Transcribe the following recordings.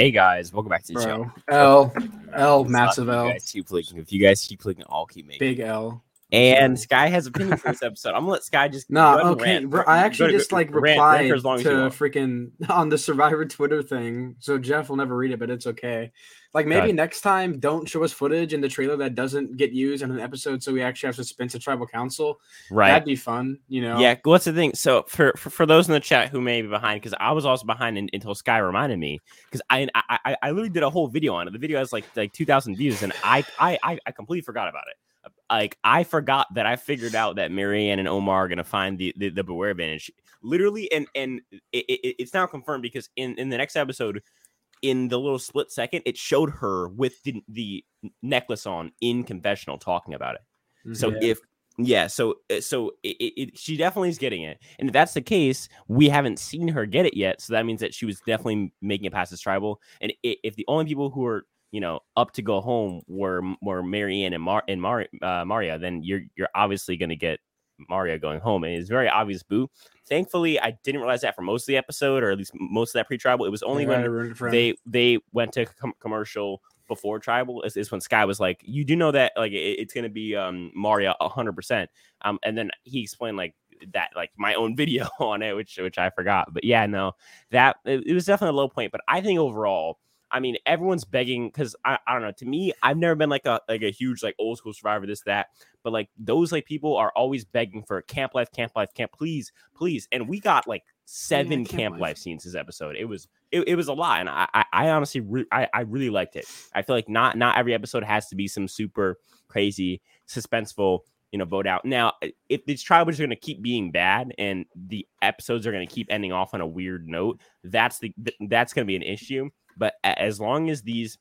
Hey guys, welcome back to the show. Bro, L, L, Stop massive L, guys keep clicking. If you guys keep clicking, I'll keep making. big L. And Sky has opinion for this episode. I'm gonna let Sky just Nah, go and okay. rant. I actually just like replied for as long to freaking on the Survivor Twitter thing. So Jeff will never read it, but it's okay. Like maybe ahead. next time, don't show us footage in the trailer that doesn't get used in an episode, so we actually have to suspense of tribal council. right. That'd be fun, you know. Yeah, what's the thing? So for for, for those in the chat who may be behind, because I was also behind in, until Sky reminded me, because I, I I I literally did a whole video on it. The video has like like two thousand views, and I I I completely forgot about it. Like I forgot that I figured out that Marianne and Omar are gonna find the the, the beware advantage. Literally, and and it, it, it's now confirmed because in in the next episode. In the little split second, it showed her with the, the necklace on in confessional talking about it. So Mhm. if yeah, so uh, so it, it- she definitely is getting it, and if that's the case, we haven't seen her get it yet. So that means that she was definitely making it past this tribal. And if the only people who are you know up to go home were were Marianne and Mar and Mar uh, Maria, then you're you're obviously going to get Maria going home, and it's very obvious. Boo. Thankfully, I didn't realize that for most of the episode, or at least most of that pre-tribal. It was only Yeah, when I ruined it for him. they they went to com- commercial before tribal is, is when sky was like you do know that like it, it's gonna be um mario 100% um and then he explained like that like my own video on it which which i forgot but yeah no that it, it was definitely a low point but i think overall I mean, everyone's begging because I, I don't know. To me, I've never been like a like a huge like old school survivor, this that. But like those like people are always begging for camp life, camp life, camp, please, please. And we got like oh, seven camp camp life. life scenes this episode. It was it, it was a lot, and I I, I honestly re- I, I really liked it. I feel like not not every episode has to be some super crazy suspenseful you know vote out. Now, if these tribals are going to keep being bad and the episodes are going to keep ending off on a weird note, that's the that's going to be an issue. But as long as these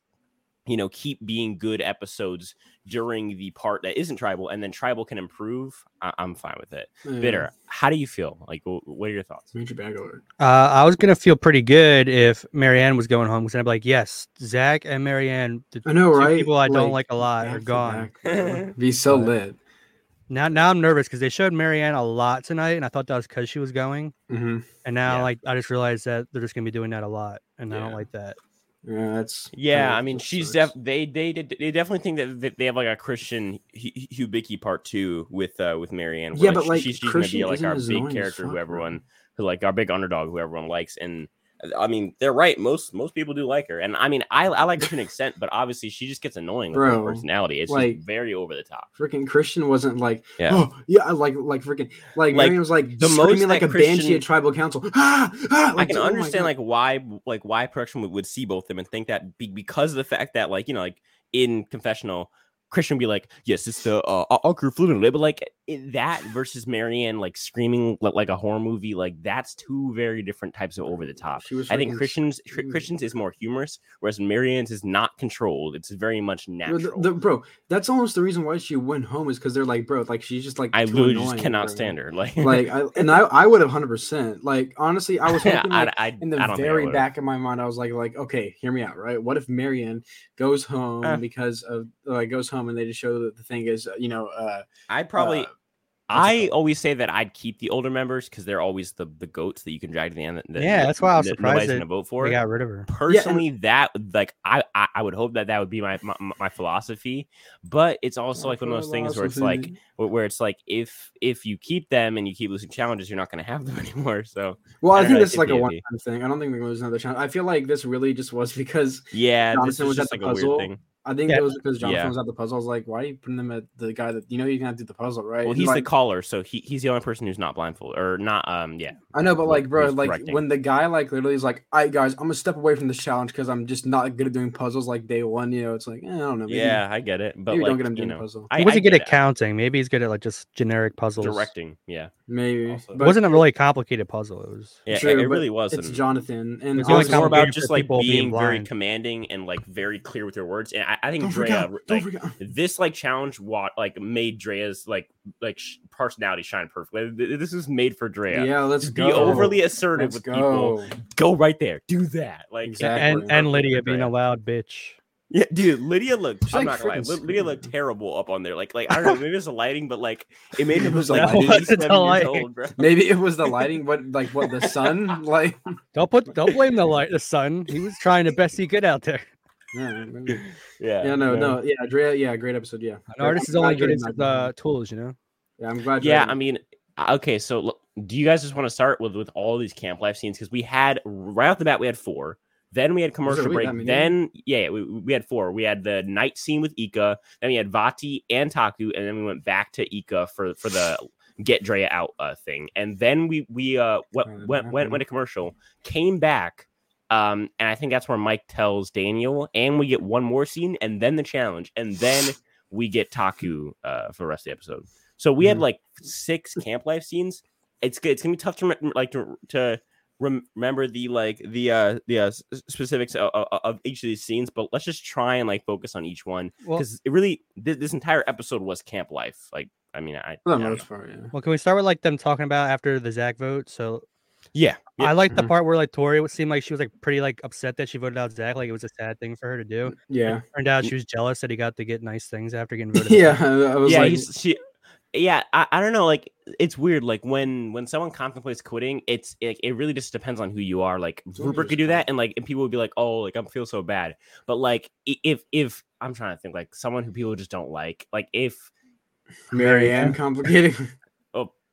you know keep being good episodes during the part that isn't tribal and then tribal can improve I- i'm fine with it Yeah. bitter how do you feel like wh- what are your thoughts Major bag alert. Uh, I was gonna feel pretty good if Marianne was going home because I'd be like, yes, Zach and Marianne, the I know, two right? people I don't like a lot, are gone. Be so lit. Now, now I'm nervous because they showed Marianne a lot tonight, and I thought that was because she was going. hmm And now, Yeah. like, I just realized that they're just gonna be doing that a lot, and I don't like that. Yeah, that's yeah i mean sucks. she's def they they did they definitely think that that they have like a christian Hu- Hu- hubicki part two with uh with marianne where, Yeah, but, like, she's, she's gonna be like our big character fuck, who everyone who like our big underdog who everyone likes and I mean, they're right. Most most people do like her, and I mean, I, I like her to an extent, but obviously she just gets annoying with her personality. It's like- just very over the top. freaking Christian wasn't like, Yeah. oh yeah, like like freaking like, Like, Marion was like the screaming most like a banshee at tribal council. Ah, ah, I can oh understand like why like why production would, would see both of them and think that be, because of the fact that like you know like in confessional Christian would be like yes it's the uh, Uncle Fluent but like it, that versus Marianne like screaming like, like a horror movie like that's two very different types of over the top. I think Christian's. Christian's is more humorous whereas Marianne's is not controlled. It's very much natural. the- the- bro, that's almost the reason why she went home is because they're like, bro, like she's just like I literally just cannot bro. stand her. Like Like, I, and I, I would have hundred percent. Like, honestly, I was hoping like, I, in the I don't think I very back of my mind, I was like, like, okay, hear me out, right? What if Marion goes home Uh. because of like goes home and they just show that the thing is, uh, you know, uh, I'd probably uh, I always say that I'd keep the older members because they're always the, the goats that you can drag to the end. That, Yeah, that- that's why I was that surprised nobody's that gonna vote for. They got rid of her. Personally, that like I, I I would hope that that would be my my, my philosophy. But it's also like one of those things where it's like where, where it's like if if you keep them and you keep losing challenges, you're not going to have them anymore. So well, I I, think this is it's like a 50-50. one time thing. I don't think there lose another challenge. I feel like this really just was because yeah, this was just at like the a weird puzzle. Thing. I think Yeah. it was because Jonathan Yeah. was at the puzzle. I was like, why are you putting them at the guy that you know you're gonna do the puzzle, right? Well, And, he's the caller, so he, he's the only person who's not blindfolded or not. Um, yeah, I know, but like, like, bro, who's like directing. when the guy like literally is like, "I guys, I'm gonna step away from this challenge because I'm just not good at doing puzzles like day one." You know, it's like, eh, I don't know. Maybe, yeah, I get it, but maybe like don't get him you doing know, puzzle. I, He wasn't I good at it. counting. Maybe he's good at like just generic puzzles. directing. Yeah, maybe. also. It wasn't a really complicated puzzle. It was. yeah, True, it, it really was. It's Jonathan, and It's It was more complicated about just like being, being very commanding and like very clear with your words. And I, I think don't Drea, forget, don't like forget. this, like challenge, what like made Drea's like like sh- personality shine perfectly. This is made for Drea. Yeah, let's Just go. be overly assertive Let's with people. go. Go right there. Do that. Like Exactly. And and Perfect Lydia being a loud bitch. Yeah, dude, Lydia looked. She's I'm like not gonna lie. Lydia looked terrible up on there. Like, like I don't know. Maybe it was the lighting, but like it made It him was look the like lighting. Was the years lighting. old. Maybe it was the lighting, but like what the sun, like. Don't put don't blame the light the sun. He was trying the best he could out there. Yeah. Yeah, yeah, no, yeah. no, yeah, Drea, yeah, great episode, yeah. An artist is I'm only glad good Drea at the tools, you know. Yeah, I'm glad. Yeah, I mean, uh, okay. So, look, do you guys just want to start with with all these camp life scenes? Because we had right off the bat, we had four. Then we had commercial break. that many? Then yeah, we, we had four. We had the night scene with Ika. Then we had Vati and Taku, and then we went back to Ika for for the get Drea out uh, thing. And then we we uh went Uh, went went, went to commercial, came back. Um, and I think that's where Mike tells Daniel, and we get one more scene, and then the challenge, and then we get Taku uh, for the rest of the episode. So we had Mhm. like six camp life scenes. It's g- it's gonna be tough to rem- like to to rem- remember the like the uh the uh, specifics of, of each of these scenes, but let's just try and like focus on each one Well, because it really this, this entire episode was camp life. Like I mean, I, for I the don't most know. part, yeah. well, can we start with like them talking about after the Zach vote? So yeah, yeah. I like the Mhm. part where like Tori would seem like she was like pretty like upset that she voted out Zach. Like it was a sad thing for her to do. Yeah, Turned out she was jealous that he got to get nice things after getting voted. yeah. I was yeah, like, he's, she, yeah. I, I don't know. Like, it's weird. Like when when someone contemplates quitting, it's it, it really just depends on who you are. Like Rupert could do that, and like and people would be like, oh, like I feel so bad. But like if if I'm trying to think, like someone who people just don't like, like if Marianne complicated, oh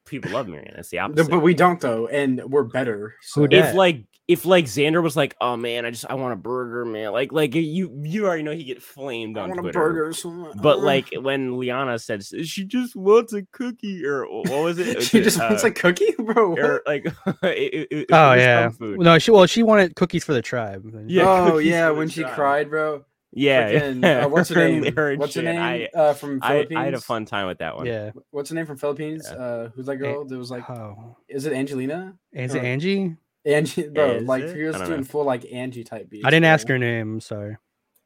people love Marianne, that's the No, opposite. but we don't though, and we're better. So. Who if like if like Xander was like, oh man, I just I want a burger, man. Like like you you already know he get flamed I on want a Twitter. burger. So. But Uh, like when Liana said she just wants a cookie or what was it? she Was it, just wants uh, a cookie, bro. or like it, it, it Oh was yeah. food. No, she well she wanted cookies for the tribe. Yeah, oh yeah, when she tribe. cried, bro. Yeah, Frickin', yeah. uh, what's her name? her What's her name? I, uh, from I Philippines. I had a fun time with that one. Yeah. What's her name from Philippines? Yeah. Uh, who's that girl? That was like, Oh, is it Angelina? is it Angie? Angie, bro. Is like it? she was doing know. full like Angie type beats. I didn't bro. ask her name. I'm sorry.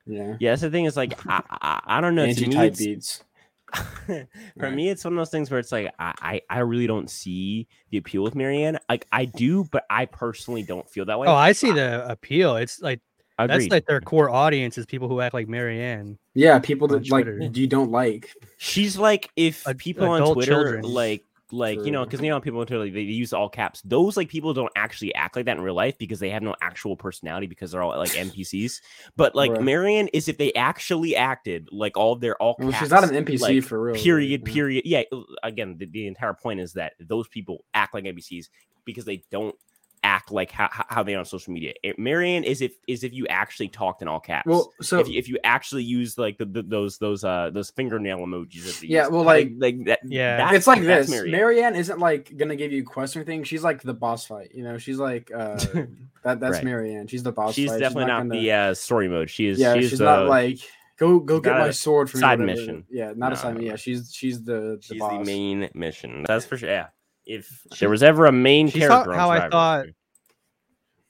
Yeah, Yeah, that's the thing is like I, I I don't know. Angie me, type it's- beats. for Right. me, it's one of those things where it's like I, I I really don't see the appeal with Marianne. Like I do, but I personally don't feel that way. Oh, I see the appeal. It's like that's like their core audience is people who act like Marianne. Yeah, people On that like Twitter. you don't like. She's like if Ad- people on Twitter children. like like you know because you know people on Twitter like, they use all caps. Those like people don't actually act like that in real life because they have no actual personality because they're all like NPCs. But like Right. Marianne is if they actually acted like all their all Well, she's not an NPC like, for real. period yeah. period yeah uh, again the, the entire point is that those people act like npcs because they don't act like how, how- how they are on social media It- marianne is if is if you actually talked in all caps Well, so if, you, if you actually use like the, the those those uh those fingernail emojis that Yeah, use, well, like- like that Yeah. that's- it's like that's this. Marianne. Marianne. isn't like gonna give you quests or anything. She's like the boss fight. You know, she's like uh that. That's Right. Marianne. She's the boss. she's fight. definitely not, gonna- the uh story mode she is yeah, she's, she's, the, not like go go get my sword for me, side whatever. mission. Yeah, not a No, side. no, Yeah, she's she's the the she's boss. the main mission that's for sure yeah if there was ever a main She's how- character on how I thought-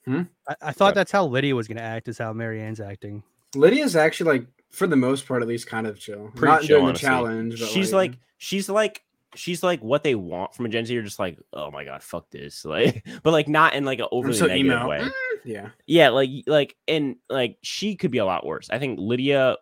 Hmm? I, I thought Right. that's how Lydia was gonna act. Is how Marianne's acting. Lydia's actually like for the most part at least kind of chill. Pretty not chill, doing the challenge. But she's like she's like she's like what they want from a Gen Z. You're just like, oh my god, fuck this, like, but like not in like an I'm overly so negative emo. way. Mm, Yeah, Yeah, like like and like she could be a lot worse. I think Lydia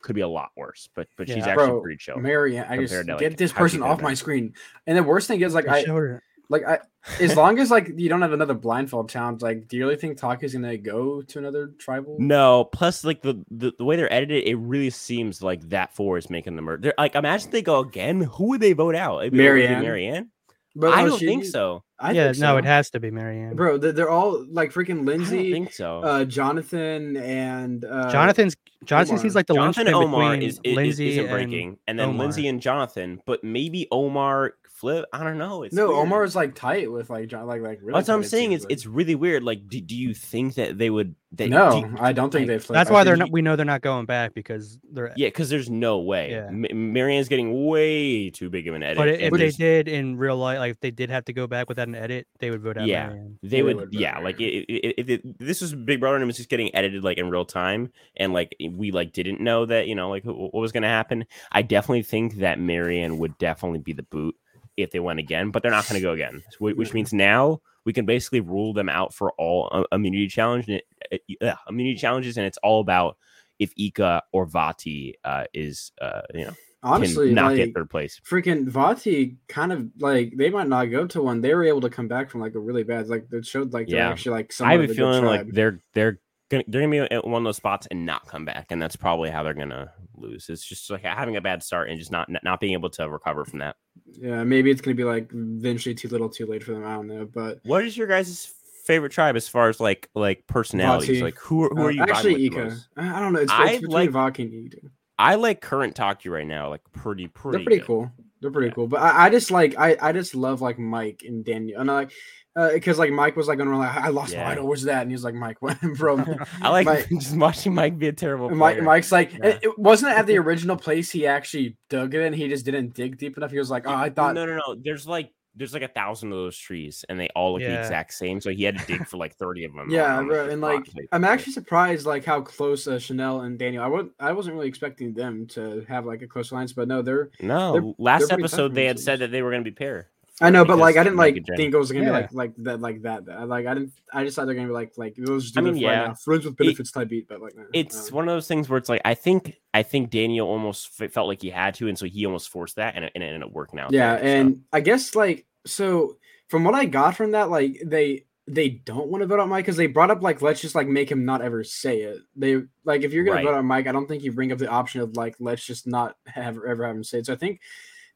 could be a lot worse, but but she's actually Bro, pretty chill. Marianne. I just compared to, get this person off have my screen. And the worst thing is like They I showed her- like I as long as like you don't have another blindfold challenge. Like, do you really think Taku's gonna go to another tribal? No, plus like the, the the way they're edited, it really seems like that four is making the murder. Like, imagine they go again. Who would they vote out? It'd be- would it be Marianne. Marianne. But I no, don't she- think so. I yeah, think no, it has to be Marianne. Bro, they're, they're all like freaking Lindsay. I don't think so. uh, Jonathan, and uh, Jonathan's Jonathan Omar. seems like the Jonathan linchpin Omar between is, is Lindsay isn't and breaking, and, then Omar. Lindsay and Jonathan, but maybe Omar flip. I don't know. It's no, weird. Omar is like tight with like John, like like really. That's what I'm saying. It's like. it's really weird. Like, do, do you think that they would? That, no, do you- I don't think like, they. Flip. That's why think they're he- not. We know they're not going back because they're. Yeah, because there's no way. Yeah. Ma- Marianne's getting way too big of an edit. But and if they did in real life, like if they did have to go back without an edit, they would vote out Yeah. Marianne. they they would, would yeah vote like her. i- i- if it, this was big brother and it was just getting edited like in real time and like we like didn't know that you know like what was going to happen i definitely think that marianne would definitely be the boot if they went again but they're not going to go again wh- which means now we can basically rule them out for all uh, immunity challenge and it, it- immunity challenges and it's all about if Ika or Vati uh, is uh, you know Honestly, not like, get third place. freaking Vati kind of like they might not go to one. They were able to come back from like a really bad like it showed like they're Yeah. actually like I have a feeling like they're they're they're gonna be at one of those spots and not come back, and that's probably how they're gonna lose. It's just like having a bad start and just not not being able to recover from that. yeah, maybe it's gonna be like eventually too little, too late for them. I don't know, but What is your guys' favorite tribe as far as like like personalities? Like who are, who uh, are you riding actually Ika? I don't know. It's, it's between like- Vati and Ika. I like current Taku right now, like pretty pretty. They're pretty good. cool. They're pretty Yeah. cool. But I, I just like I, I just love like Mike and Daniel. And I like because like Mike was like going around like I lost Yeah. my idol. Where's that? And he's like Mike, what, bro? I like Mike- just watching Mike be a terrible And Mike. Mike's like, Yeah. it, it wasn't at the original place he actually dug it in. He just didn't dig deep enough. He was like, oh, I thought, no, no, no. There's like there's like a thousand of those trees, and they all look the exact same. So he had to dig for like thirty of them. yeah, on, bro. the And like, I'm actually surprised like how close uh, Chanel and Daniel. I would, I wasn't really expecting them to have like a close alliance, but no, they're. no. they're- last they're episode they had said that they were going to be pair. I know, but like, I didn't like think it was gonna Yeah. be like like that, like that. that. Like, I didn't. I just thought they're gonna be like like those. I I mean, mean, yeah. yeah, friends with benefits type beat, but like, nah, It's one of those things where it's like I think I think Daniel almost f- felt like he had to, and so he almost forced that, and it, and it ended up working out. yeah there, so. and i guess like so from what i got from that like they they don't want to vote on mike because they brought up like let's just like make him not ever say it they like if you're gonna Right. vote on mike i don't think you bring up the option of like let's just not have ever have him say it so i think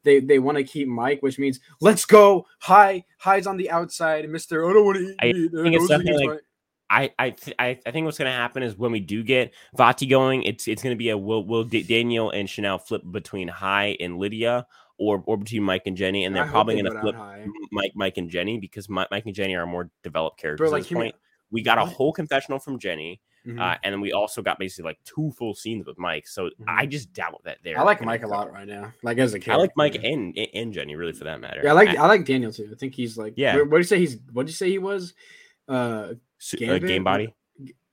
they they want to keep mike which means let's go high highs on the outside mr i don't want to eat I think it's something like- my-" I I th- I, I think what's going to happen is when we do get Vati going, it's it's going to be a will will D- Daniel and Chanel flip between Hai and Lydia, or or between Mike and Jenny, and they're hope probably they going to flip Hai. Mike Mike and Jenny because Mi- Mike and Jenny are more developed characters like, at this point. We got a whole confessional from Jenny, Mhm. uh, and then we also got basically like two full scenes with Mike. So I just doubt that they're. Mm-hmm. i like gonna mike a lot right now like as a kid I like Mike and and Jenny really for that matter. yeah i like i like daniel too i think he's like Yeah. what do you say he's what did you say he was uh Su- uh, game body.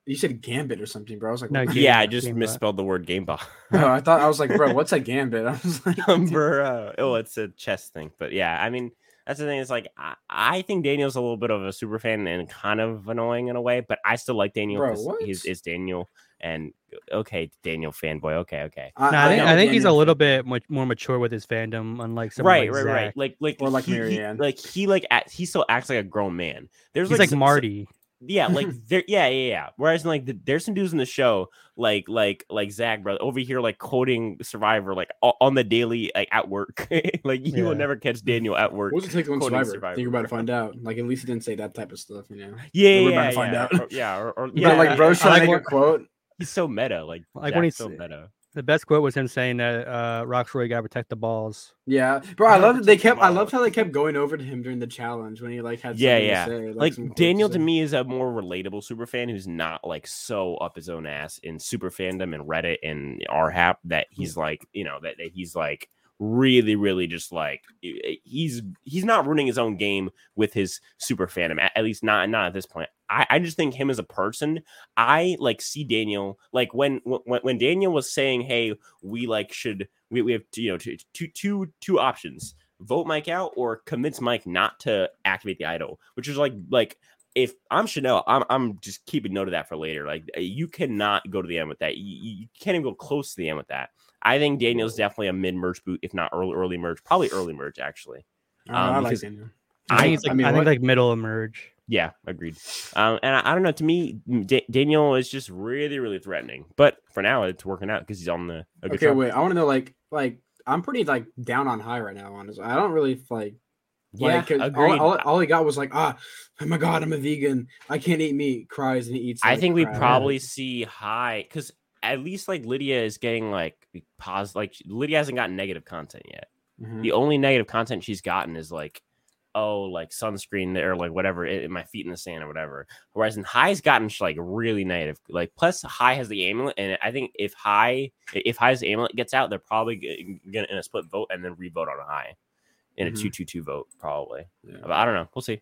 You said Gambit or something, bro. I was like, No. Game- Yeah, I just Game Bot. misspelled the word game bot. Oh, I thought I was like, bro, what's a Gambit? I was like, number uh, oh it's a chess thing but yeah i mean that's the thing is like I, I think daniel's a little bit of a super fan and kind of annoying in a way but i still like daniel Bro, he's is daniel and okay daniel fanboy okay okay. No, I, think, I think he's a little bit much more mature with his fandom, unlike some right like right right like like Or like he, he- Marianne. like he like act, he still acts like a grown man. There's He's like some- some- Marty. Yeah like there yeah yeah yeah whereas like the, there's some dudes in the show like like like zach bro over here like quoting survivor like o- on the daily like at work like you will never catch daniel at work What was it take on quoting Survivor? Survivor, think you're about to find out. Like at least he didn't say that type of stuff, you know. Yeah, We're yeah, about to yeah, find yeah, out. or, yeah, or, or But like yeah, bro's yeah. trying like make a quote. He's so meta, like Like when he's- so meta. The best quote was him saying that uh, Rocksroy got to protect the balls. Yeah, bro. I love that they take them kept. I all. loved how they kept going over to him during the challenge when he like had. Yeah, yeah. To say, Like some quotes Daniel say. to me is a more relatable super fan who's not like so up his own ass in super fandom and Reddit and RHAP that he's like, you know, that, that he's like really, really just like he's he's not ruining his own game with his super fandom. At, at least not not at this point. I, I just think him as a person, I like see Daniel like when when when Daniel was saying, "Hey, we like should we, we have you know two two two two options." vote Mike out or convince Mike not to activate the idol, which is like like if I'm Chanel, I'm I'm just keeping note of that for later. Like you cannot go to the end with that. You you can't even go close to the end with that. I think Daniel's definitely a mid merge boot, if not early early merge, probably early merge actually. I, I um, like Daniel. I, I- think like, I, mean, think like middle emerge. Yeah, agreed. Um, and I, I don't know. To me, Da- Daniel is just really really threatening. But for now, it's working out because he's on the a good Okay, track. wait. I want to know like like I'm pretty like down on Hai right now. Honestly, I don't really like. Yeah, like, 'cause agreed. all, all, all he got was like, ah, oh my god, I'm a vegan. I can't eat meat. Cries and he eats. I think we probably see Hai because at least like Lydia is getting like pause like Lydia hasn't gotten negative content yet. Mhm. The only negative content she's gotten is like, oh, like sunscreen or like whatever, i- my feet in the sand or whatever. Whereas in Hai's gotten like really negative. Like plus Hai has the amulet, and I think if Hai if Hai's amulet gets out, they're probably gonna in a split vote and then re-vote on Hai in a two two two vote probably. Yeah. But I don't know. We'll see.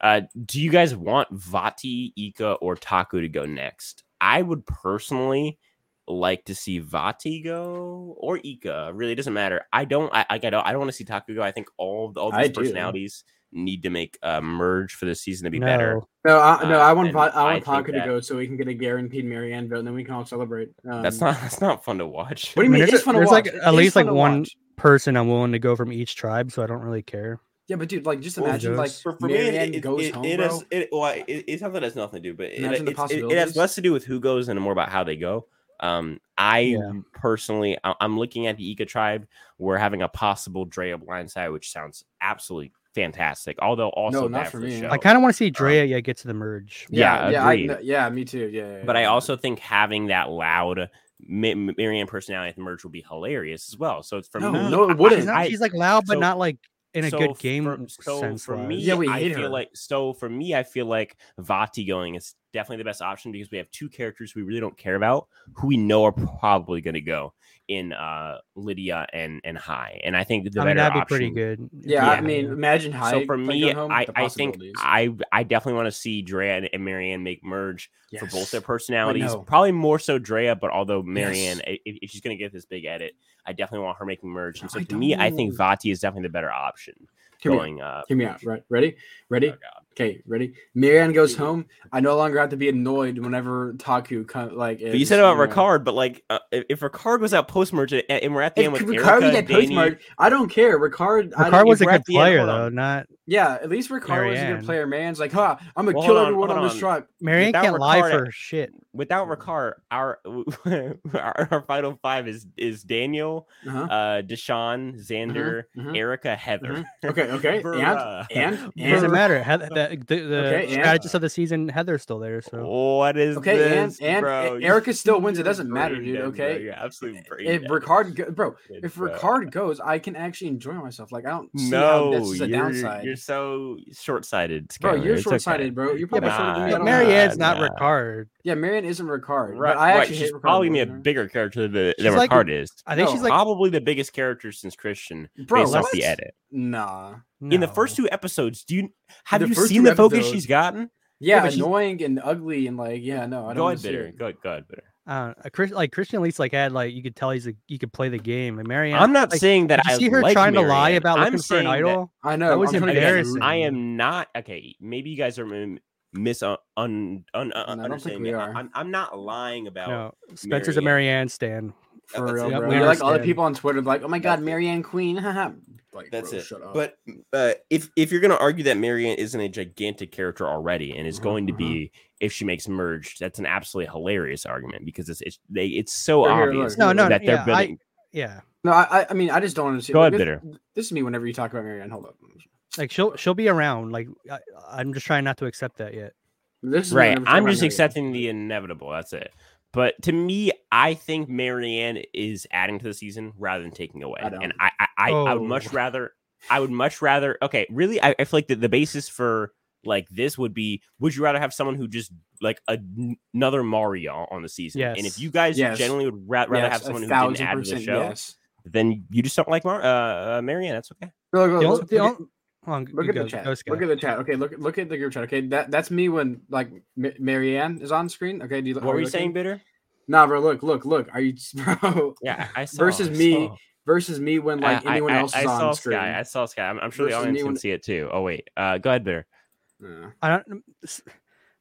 Uh, do you guys want Vati, Ika, or Taku to go next? I would personally like to see Vati go or Ika. Really, it doesn't matter. I don't. I, I don't. I don't want to see Taku go. I think all of the, all I these do. personalities need to make a merge for the season to be better. No. No, I, no, Uh, I want and I I want think Parker to go so we can get a guaranteed Marianne vote, and then we can all celebrate. Um, That's not that's not fun to watch. What do you I mean, mean? It's a- fun to there's, watch. like, at least, like, one- watch. Person I'm willing to go from each tribe, so I don't really care. Yeah, but dude, like, just Well, imagine like for, for me, Marianne it, it, goes it, home, it bro. has it, well, it, it's something that has nothing to do, but it, it's- it, it has less to do with who goes and more about how they go. Um, I Yeah. personally, I- I'm looking at the Ika tribe. We're having a possible Drea blindside, which sounds absolutely fantastic. Although also No, not for me. show. I kind of want to see Drea yeah, get to the merge. Yeah, yeah, I, no, yeah, me too. Yeah, yeah, but I also think having that loud Ma- Ma- Marianne personality at the merge will be hilarious as well. So it's for No, me. no, it wouldn't. She's, not, she's like loud, but so- not like in a so good game for, so sense. for me. Yeah, we I hate feel her. like so for me, I feel like Vati going is definitely the best option because we have two characters we really don't care about who we know are probably going to go in uh Lydia and and Hai, and I think the I mean, better that'd be option. pretty good. Yeah, I mean, imagine how. So for me, I, I think. I I definitely want to see Drea and, and Marianne make merge for both their personalities. no. Probably more so Drea, but although Marianne, Yes. if, if she's going to get this big edit, I definitely want her making merge. And so I to me, I think. Vati is definitely the better option. Hear me going uh, Hear me out. Right, ready, ready. oh God. Okay, ready. Marianne goes home. I no longer have to be annoyed whenever Taku come. Like, But you said about know- Ricard, but like uh, if, if Ricard was out post merge and, and we're at the If end with Ricard Erika, get Danny, postmarked, I don't care. Ricard, I Ricard don't, was a we're at good the end, player though, not yeah. At least Ricard is a Marianne. good player. Marianne's like, huh, I'm gonna Well, kill hold on, everyone on, hold this on. tribe. Marianne Without can't lie Ricard, for shit. without Ricard, our, our our final five is is Daniel, Uh-huh. uh, Deshawn, Xander, mhm. Erika, Heather. Okay, okay, Bruh. and and It and doesn't matter. Heather, the the, the Okay, and- strategist of the season, Heather's still there. So What is Okay, and- this, and bro? Erika still wins, it doesn't matter, dude, dead, bro. okay? You're absolutely if dead. Ricard, go, bro, if. Ricard goes, I can actually enjoy myself. Like I don't see how no, that's just a you're, downside. you're so short-sighted, Bro, you're It's short-sighted, okay. bro. You're probably Nah, shorter than me. I but don't Mary know. Marianne's not nah. Ricard. Yeah, Marianne isn't Ricard, Right, but I right, actually she's hate Ricard. probably more be a bigger character than, than She's like- Ricard is. I think No, she's like Probably the biggest character since Christian, Bro, based off what? the edit. Nah. In the first two episodes, do you have The you seen two the focus episodes- she's gotten? Yeah, but she's- annoying and ugly and like yeah, no, I don't Go ahead, see bitter. it. Go, go ahead, bitter. Uh, a Chris, like Christian at least like had like you could tell he's a you could play the game. And Marianne, I'm not like, saying that did I see her like trying to lie Marianne. about I'm looking for an saying that- idol. I know. That was I'm trying to get embarrassing. I am not okay. Maybe you guys are m- mis un, un, un, I don't think understanding we me. are. I, am I'm not lying about. No, Spencer's a Marianne. Marianne stan. For real. Yep, bro. we You're like all the people on Twitter, like, oh my god, Marianne Queen, haha. Like, That's bro, it. Shut up. But uh, if if you're gonna argue that Marianne isn't a gigantic character already and is Mhm, going to mhm. be if she makes merge, that's an absolutely hilarious argument because it's it's they it's so Here, here, obvious look, No, no, that they're yeah, I- building. Yeah, no, I, I, I mean, I just don't understand. Go like, ahead, this, this is me whenever you talk about Marianne. Hold up. like she'll she'll be around. Like I, I'm just trying not to accept that yet. This is right. whenever you talk I'm just Marianne. accepting the inevitable. That's it. But to me, I think Marianne is adding to the season rather than taking away. I. And I I, I, I would much Oh. rather I would much rather okay, really I, I feel like the, the basis for like this would be would you rather have someone who just like a, another Mario on the season? And if you guys Yes. generally would ra- rather Yes, have someone who didn't thousand add to the show, Yes. then you just don't like Mar- uh, uh, Marianne. That's okay. Look, look, The look, only- the look at- Hold on, Look at go, the chat. Look at the chat. Okay, look look at the group chat. Okay, that that's me when like Ma- Marianne is on screen. Okay, do you, What are were you looking? saying, Bitter? Nah, bro. Look, look, look. Are you, bro? Yeah, I, I saw. Versus I me, saw. versus me when like I- anyone I, else I, is I on saw screen. Sky. I saw Sky. I'm, I'm sure the Versus audience me can when- see it too. Oh wait, uh, go ahead, Bitter. Yeah. I don't.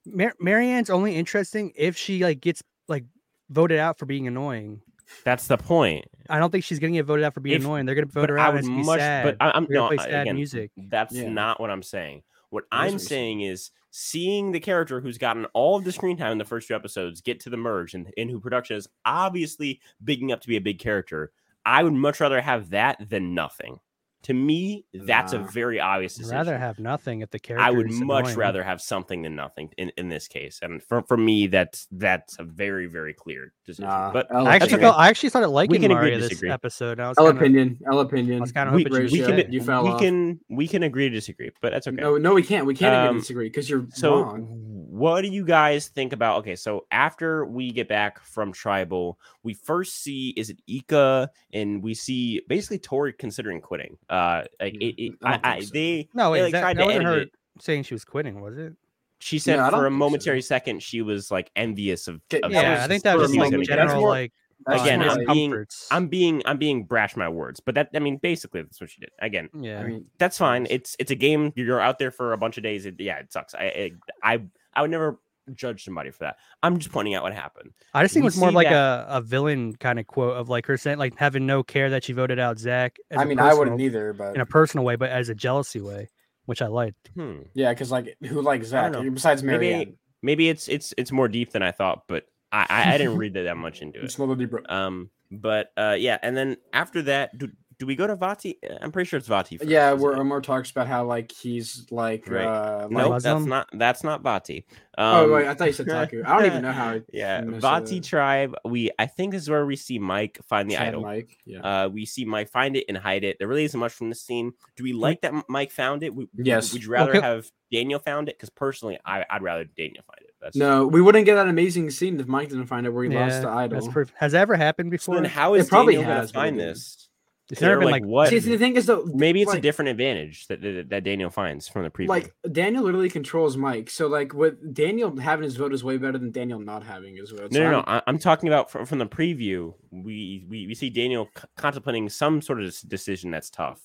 Mar- Marianne's only interesting if she like gets like voted out for being annoying. That's the point. I don't think she's gonna get voted out for being If- annoing. They're gonna vote But her I out would and it's be much. sad. But I, I'm They're gonna no play sad again. music. That's Yeah. not what I'm saying. What That is I'm what you're saying is seeing the character who's gotten all of the screen time in the first two episodes get to the merge and, and who production is obviously bigging up to be a big character. I would much rather have that than nothing. To me, that's a very obvious I'd decision. rather have nothing if the character. I would much annoying. rather have something than nothing in, in this case. And for, for me, that's that's a very, very clear decision. Nah, but I actually opinion. felt I actually started liking can agree Mario to this episode. I was L kinda, opinion. L opinion. I was kinda we, hoping we she can did. You fell we off. can we can agree to disagree, but that's okay. No, no, we can't. We can't agree Um, to disagree because you're So, wrong. What do you guys think about? Okay, so after we get back from tribal, we first see is it Ika, and we see basically Tori considering quitting. Uh, like it, it, I I, don't I, so. they No, they, wait, like, that, tried that to wasn't her it. saying she was quitting, was it? She said No, for a think so. momentary second she was like envious of. Of That Yeah, I think that was a like moment. That's general more- like That's again, what I'm I- being I'm being I'm being brash my words, but that I mean basically that's what she did. Again, yeah. I mean, that's fine. It's it's a game. You're out there for a bunch of days. It, yeah, it sucks. I, I I I would never judge somebody for that. I'm just pointing out what happened. I just think we it was more like that- a, a villain kind of quote of like her saying like having no care that she voted out Zach. I I a mean, I wouldn't either, but in a personal way, but as a jealousy way, which I liked. Hmm. yeah, because like who likes Zach know. besides Maybe- Marianne? Maybe it's it's it's more deep than I thought, but I I, I didn't read that, that much into it. It's a little deeper. Um, but uh, yeah, and then after that, do do we go to Vati? I'm pretty sure it's Vati. First, Yeah, where it? Omar talks about how like he's like Right. uh no, like, that's not that's not Vati. oh Um, wait, I thought you said Taku. I don't even know how. Yeah, Vati tribe. We I think this is where we see Mike find the Chad idol. Mike. Yeah. Uh, we see Mike find it and hide it. There really isn't much from this scene. Do we like that Mike found it? We, Yes. Would you rather Okay. have Daniel found it? Because personally, I, I'd rather Daniel find it. That's no, we wouldn't get that amazing scene if Mike didn't find it where he lost the that's idol. proof. Has that ever happened So before? then, how is It is probably Daniel going to find didn't. this? It's They're never been like, like, what? See, the thing is though, Maybe it's a different advantage that, that that Daniel finds from the preview. Like Daniel literally controls Mike, so like with Daniel having his vote is way better than Daniel not having his vote. no, So no, no. I'm- I, I'm talking about from, from the preview. We, we we see Daniel c- contemplating some sort of decision that's tough.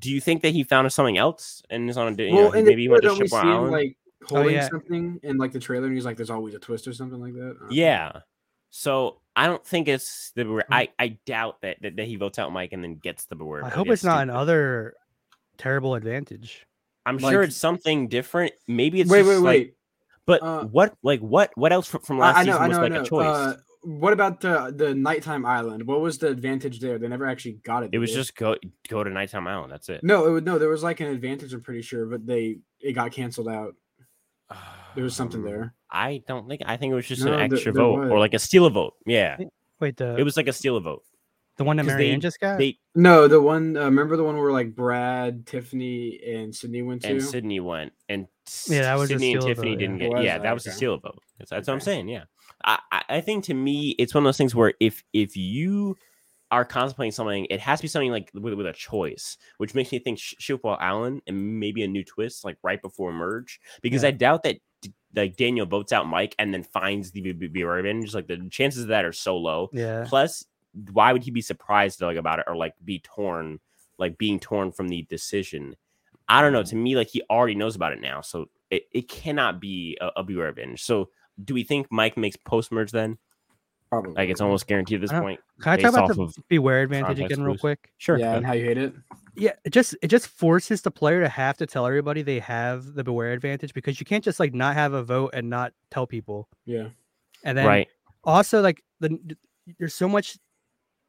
Do you think that he found something else and is on a you know, Well, in the maybe he went to trailer, don't we see him Island? like oh, holding yeah. something in like the trailer, and he's like, "There's always a twist" or something like that. Yeah. So I don't think it's the beware. Hmm. I, I doubt that, that that he votes out Mike and then gets the beware. I hope Yeah, it's not stupid. another terrible advantage. I'm like- sure it's something different. Maybe it's wait, just wait, like, wait. but uh, what like what what else from, from last I, I know, season I was know, like I know. a choice? Uh, what about the the nighttime island? What was the advantage there? They never actually got it. it was did just go go to Nighttime Island. That's it. no, it would no. There was like an advantage. I'm pretty sure, but they it got canceled out. There was something Um, there. I don't think. I think it was just No, an extra there vote or like a steal a vote. Yeah, Wait, the it was like a steal a vote. the one that 'cause Marianne they- just got. They No, the one. Uh, remember the one where like Brad, Tiffany, and Sydney went to. and Sydney went, and Yeah, that was Sydney and steal a Tiffany vote, didn't yeah. get. Was Yeah, that? that was a steal a vote. That's, that's what I'm saying. Yeah, I, I I think to me it's one of those things where if if you are contemplating something, it has to be something like with, with a choice, which makes me think Sh- Shipwheel Island and maybe a new twist like right before merge, because Yeah. I doubt that d- like Daniel votes out Mike and then finds the B- B- B- revenge. Like the chances of that are so low. yeah, Plus, why would he be surprised like about it or like be torn, like being torn from the decision? I don't know. To me, like he already knows about it now, so it, it cannot be a, a beware revenge. So, do we think Mike makes post merge then? Probably. Like it's almost guaranteed at this point. can I talk about the of beware advantage again real quick? Sure. Yeah, and how you hate it. Yeah, it just it just forces the player to have to tell everybody they have the beware advantage because you can't just like not have a vote and not tell people. Yeah. And then right. also like the there's so much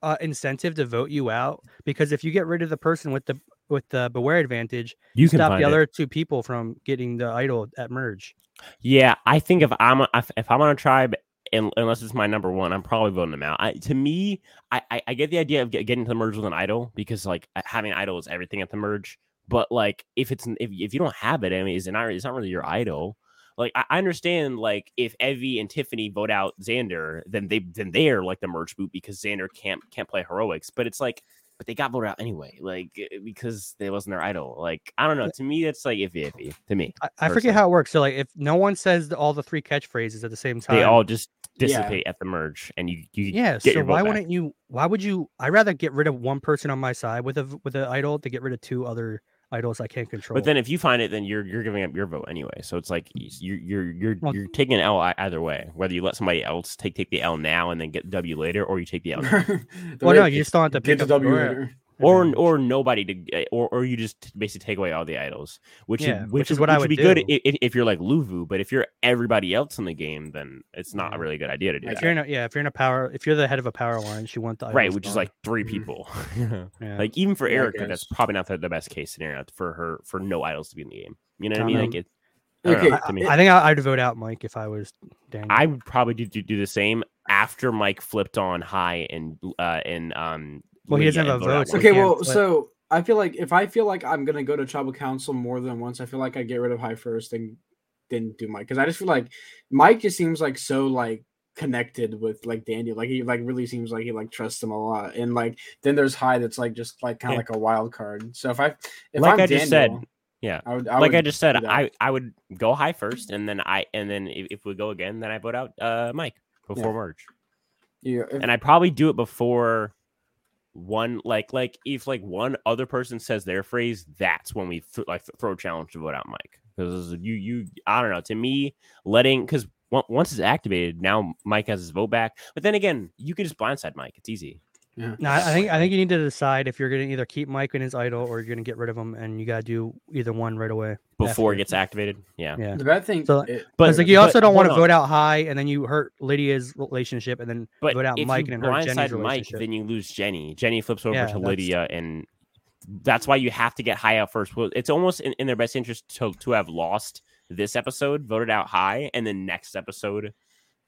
uh, incentive to vote you out because if you get rid of the person with the with the beware advantage, You stop find the it. other two people from getting the idol at merge. Yeah, I think if I'm a, if, if I'm on a tribe, and, unless it's my number one, I'm probably voting them out. I, to me, I, I I get the idea of get, getting to the merge with an idol because like uh, having an idol is everything at the merge. But like if it's if, if you don't have it, I mean, it's not it's not really your idol. Like I, I understand like if Evvie and Tiffany vote out Xander, then they then they're like the merge boot because Xander can't can't play heroics. But it's like but they got voted out anyway, like eh, because they wasn't their idol. Like I don't know. To me, it's like iffy iffy. To me, I, I forget how it works. So like if no one says all the three catchphrases at the same time, they all just Yeah. dissipate at the merge, and you you yeah. get So your why back. wouldn't you? Why would you? I rather get rid of one person on my side with a with an idol to get rid of two other idols I can't control. But then if you find it, then you're you're giving up your vote anyway. So it's like you're you're you're Well- you're taking an L either way. Whether you let somebody else take take the L now and then get W later, or you take the L, now. Well, no, you just don't have to get pick the up W your later. Or advantage. or nobody to eh, or or you just basically take away all the idols, which Yeah, is, which which, is what I would be good do. if, if, if you're like Luvu. But if you're everybody else in the game, then it's not Yeah. a really good idea to do if that. you're in a, yeah, if you're in a power, if you're the head of a power line, you want the right, idols which is like 3 Mhm. people. yeah. Like even for Yeah, Erika, that's probably not the, the best case scenario for her for no idols to be in the game. You know what I mean? Um, Like it. I okay, know, to me. I think I, I'd vote out Mike if I was Daniel. I would probably do, do, do the same after Mike flipped on Hai and uh and um. Well, he doesn't have a and voted out vote, so Okay, well, flip. so I feel like if I feel like I'm gonna go to tribal council more than once, I feel like I get rid of Hai first and then do Mike because I just feel like Mike just seems like so like connected with like Daniel, like he like really seems like he like trusts him a lot, and like then there's Hai that's like just like kind of Yeah. like a wild card. So if I if Like I'm I just said, yeah. I would I like I just said. I I would go Hai first, and then I and then if, if we go again, then I vote out uh Mike before merge. Yeah, if- and I probably do it before one like like if like one other person says their phrase, that's when we th- like throw a challenge to vote out Mike because you you I don't know to me letting because once it's activated now Mike has his vote back, but then again you can just blindside Mike. It's easy. yeah. No, I I think I think you need to decide if you're going to either keep Mike in his idol or you're going to get rid of him, and you got to do either one right away. Before after. it gets activated, yeah. Yeah. The bad thing, So, it- But Because like you also but don't want to vote out Hai, and then you hurt Lydia's relationship, and then But vote out if Mike you and then hurt Jenny's blindside Mike, relationship. then you lose Jenny. Jenny flips over Yeah, to Lydia, and that's why you have to get Hai out first. Well, it's almost in, in their best interest to, to have lost this episode, voted out Hai, and then next episode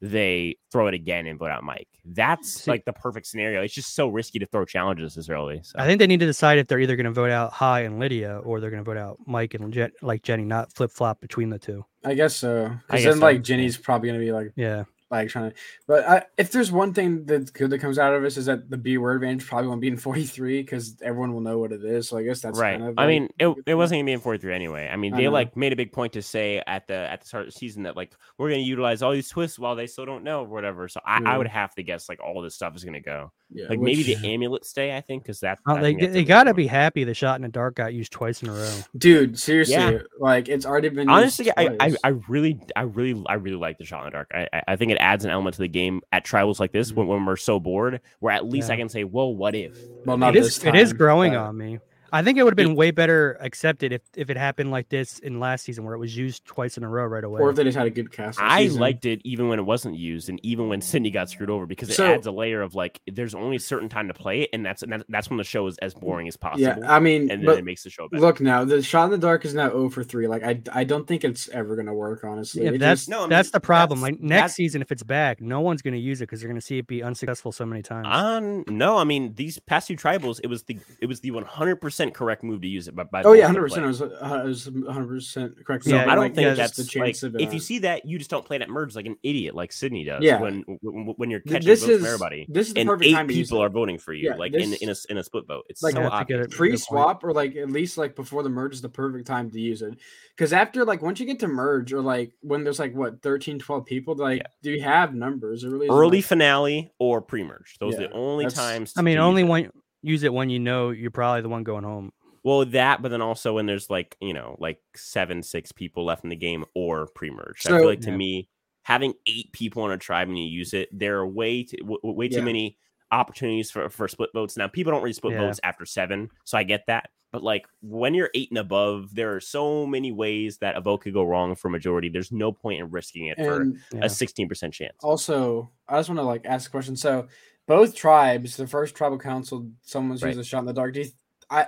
they throw it again and vote out Mike. That's See- like the perfect scenario. It's just so risky to throw challenges this early. So. I think they need to decide if they're either going to vote out Hai and Lydia, or they're going to vote out Mike and Je- like Jenny, not flip flop between the two. I guess so. Because then, so, like. Jenny's probably gonna be like, Yeah, like trying to. But I, if there's one thing that's good that comes out of this is that the beware advantage probably won't be in 43 because everyone will know what it is. So I guess that's right. Kind of I mean, it, it wasn't gonna be in 43 anyway. I mean, I they know. like made a big point to say at the at the start of the season that like we're gonna utilize all these twists while they still don't know or whatever. So I, I would have to guess like all this stuff is gonna go. Yeah, Like maybe the amulet stay, I think, because that I they that's a they got to one. be happy the shot in the dark got used twice in a row. dude. Seriously, Yeah. like it's already been. used Honestly, I, I. I really I really I really like the shot in the dark. I I- I think it adds an element to the game at tribals like this Mhm. when, when we're so bored, where at least I can say, well, what if? Well, It not is this it is growing but- on me. I think it would have been way better accepted if if it happened like this in last season where it was used twice in a row right away. Or if they just had a good cast. I season. liked it even when it wasn't used, and even when Cindy got screwed over, because it So- adds a layer of like, there's only a certain time to play it, and that's and that- that's when the show is as boring as possible. Yeah, I mean, and then but it makes the show better. look now, the shot in the dark is now 0 for 3. Like I, I don't think it's ever gonna work. Honestly, Yeah, It that's just- No, I mean, that's the problem. that's- Like next season, if it's back, no one's going to use it because they're going to see it be unsuccessful so many times. Um, no, I mean these past two tribals, it was the it was the 100 percent correct move to use it. But by, by Oh yeah, hundred percent. It players. was uh, it was hundred percent correct. So Yeah, I don't like, think yeah, that's the like chance of it if you see that, you just don't play that merge like an idiot, like Sydney does. Yeah. when when, when you're catching this votes is from everybody, This is the and perfect eight time people are voting for you, Yeah, like this- in in a in a split vote. It's Like, so Yeah, to get obvious. it- pre-swap or like at least like before the merge is the perfect time to use it because after like once you get to merge or like when there's like what 13 12 people like Yeah. do you have numbers it really Early like- finale or pre-merge. Those are the only times. I mean, only it. When use it when you know you're probably the one going home. Well, that, but then also when there's like you know like seven, six people left in the game or pre-merge. I So- feel like to Yeah. me, having eight people on a tribe and you use it, there are way too, w- w- way too Yeah. many opportunities for for split votes. Now, people don't really split Yeah. votes after seven, so I get that. But like when you're eight and above, there are so many ways that a vote could go wrong for majority. There's no point in risking it for and Yeah. a 16% chance. also i just want to like ask a question so both tribes the first tribal council someone's Right. used a shot in the dark do you, i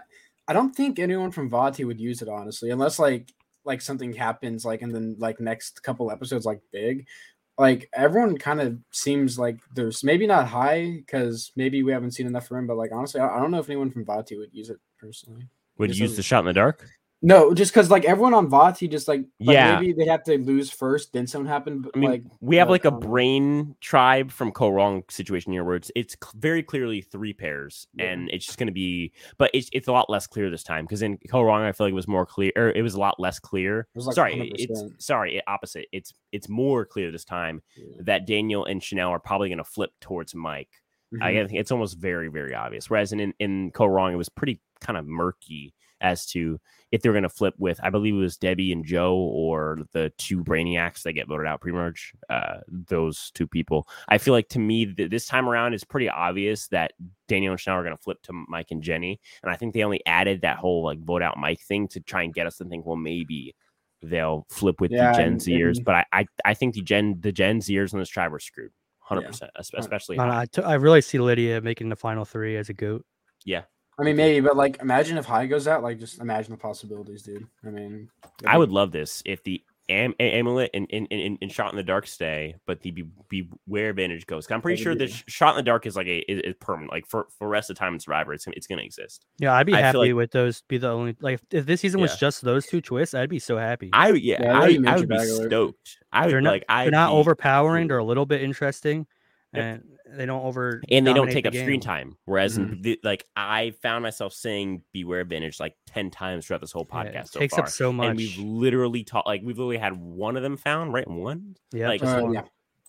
i don't think anyone from vati would use it honestly unless like like something happens like in the like next couple episodes like big like everyone kind of seems like there's maybe not Hai because maybe we haven't seen enough from him but like honestly I, I don't know if anyone from vati would use it personally Would use the shot in the dark? No just because like everyone on vati just like, like Yeah. maybe they'd have to lose first then something happened but I mean, like we have like a brain tribe from Kaoh Rong situation here where it's it's very clearly three pairs, Yeah. and it's just going to be, but it's it's a lot less clear this time because in Kaoh Rong I feel like it was more clear, or it was a lot less clear. was like sorry, it's 100%. sorry, it, opposite. It's it's more clear this time Yeah. that Daniel and Chanel are probably going to flip towards Mike. I Mhm. think it's almost very very obvious. Whereas in in, Kaoh Rong it was pretty kind of murky as to if they're going to flip with, I believe it was Debbie and Joe or the two Brainiacs that get voted out pre-merge. Uh, those two people. I feel like to me th- this time around it's pretty obvious that Daniel and Chanel are going to flip to Mike and Jenny, and I think they only added that whole like vote out Mike thing to try and get us to think, well, maybe they'll flip with Yeah, the Gen and- Zers. and- But I, I I think the Gen the Gen Zers on this tribe are screwed, hundred percent, especially. I, don't know, Hai. I, t- I really see Lydia making the final three as a goat. Yeah, I mean, maybe, but like, imagine if Hai goes out. Like, just imagine the possibilities, dude. I mean, I would love this if the am- a- amulet and, and, and, and shot in the dark stay, but the be, beware advantage goes. I'm pretty sure would the be- sh- shot in the dark is like a is, is permanent. Like for for rest of the time in Survivor, it's gonna- it's gonna exist. Yeah, I'd be I happy like- with those. Be the only like if, if this season was Yeah. just those two twists, I'd be so happy. I yeah, Yeah, that'd I, be I would be stoked. I would they're not like I they're not overpowering. They're a little bit interesting, Yep. And they don't over and they don't take the up screen time. Whereas Mm-hmm. in the, like I found myself saying beware advantage" like ten times throughout this whole Yeah, podcast it so takes far. up so And much. we've literally taught like we've literally had one of them found, right? One. Yeah, like, Uh, yeah.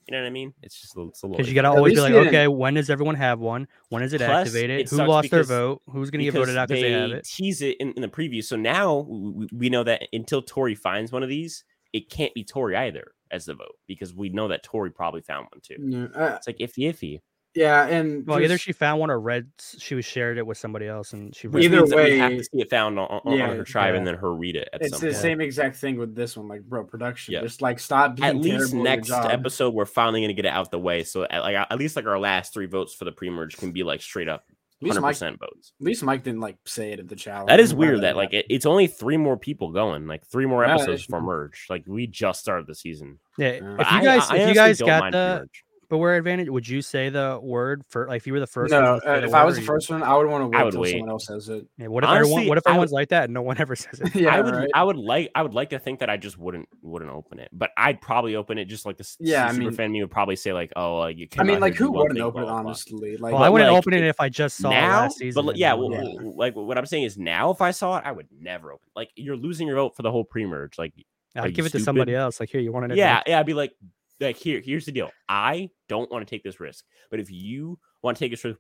You know what I mean? It's just a, it's a little Because you gotta always be like, he didn't- okay, when does everyone have one? When is it Plus, activated? it Who lost their vote? Who's gonna get because voted out because they, have it? tease it in, in the preview. So now we, we know that until Tori finds one of these, it can't be Tori either as the vote because we know that Tori probably found one too. Yeah, uh, It's like iffy iffy. yeah, and Well, either she found one or read she was shared it with somebody else and she Which read Either means that we have way- to see it found on, on, Yeah, on her tribe and then her read it at it's some the point. same exact thing with this one. Like, bro, production. Yeah. Just like stop. Being At least terrible at your next job. episode, we're finally gonna get it out the way. So at, like at least like our last three votes for the pre-merge can be like straight up At least hundred Mike. percent votes. At least Mike didn't like say it at the challenge. That is weird that like it, it's only three more people going, like three more episodes it's- for merge. Like we just started the season. Yeah, Yeah. if you guys I if you guys got mind the pre-merge. beware advantage, would you say the word for like if you were the first? no, one uh, the if I was or the you- first one, I would want to I wait until someone else says it. Yeah, what if everyone? Honestly, What if I everyone's would- like that and no one ever says it? yeah, I would right? I would like I would like to think that I just wouldn't wouldn't open it, but I'd probably open it just like the s- Yeah, I super mean- fan me would probably say like, oh, uh, you. Can't. I mean, like, who wouldn't open it honestly? Like, Well, I wouldn't like, open it it- if I just saw it now, last season. but like, yeah, well. Yeah. like what I'm saying is now if I saw it, I would never open. Like you're losing your vote for the whole pre-merge. Like I'd give it to somebody else. Like here, you want it? yeah, yeah, I'd be like, like here, here's the deal. I don't want to take this risk, but if you want to take this risk,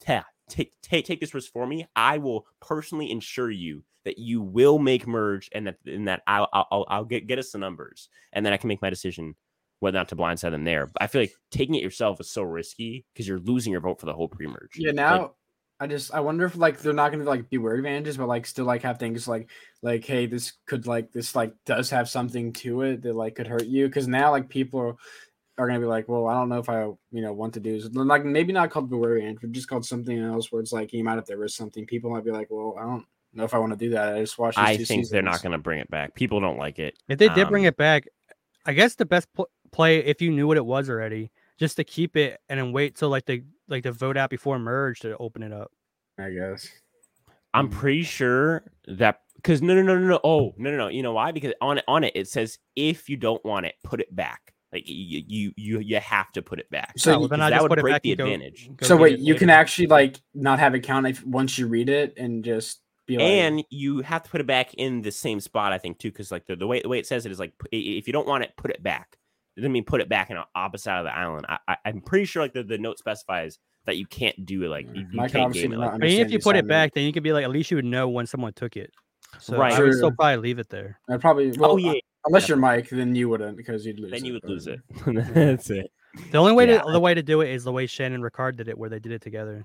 ta- take take take this risk for me, I will personally ensure you that you will make merge, and that and that I'll I'll, I'll- get get us the numbers, and then I can make my decision whether or not to blindside them there. But I feel like taking it yourself is so risky because you're losing your vote for the whole pre-merge. Yeah, Like, now I just I wonder if like they're not gonna like beware advantages, but like still like have things like like hey, this could like this like does have something to it that like could hurt you because now like people are, are gonna be like, well, I don't know if I you know want to do this. like maybe not called beware advantage, but just called something else where it's like you might have to risk something. People might be like, well, I don't know if I want to do that. I just watched. These I two think they're not going to bring it back. People don't like it. If they did bring Um, it back, I guess the best pl- play if you knew what it was already, just to keep it and then wait till like the like the vote out before merge to open it up. I guess. I'm Mm. pretty sure that because no no no no no oh no no no you know why because on it on it it says if you don't want it put it back like you you you, you have to put it back So Oh, you- well, then 'cause I that just would put it break back the and go- advantage. go So wait, it you can actually like not have it count if once you read it and just be like, and you have to put it back in the same spot I think too because like the, the way the way it says it is like if you don't want it put it back it doesn't mean put it back in the opposite side of the island I, I I'm pretty sure like the, the note specifies that you can't do it like mm. you, you can't game it like not But if you put it assignment. back, then you could be like, at least you would know when someone took it. So Right. I would still probably leave it there. I'd probably oh, well, oh yeah uh, unless you're Mike, then you wouldn't because you'd lose. then you would but- lose it that's it The only way Yeah, to the way to do it is the way Shan and Ricard did it, where they did it together.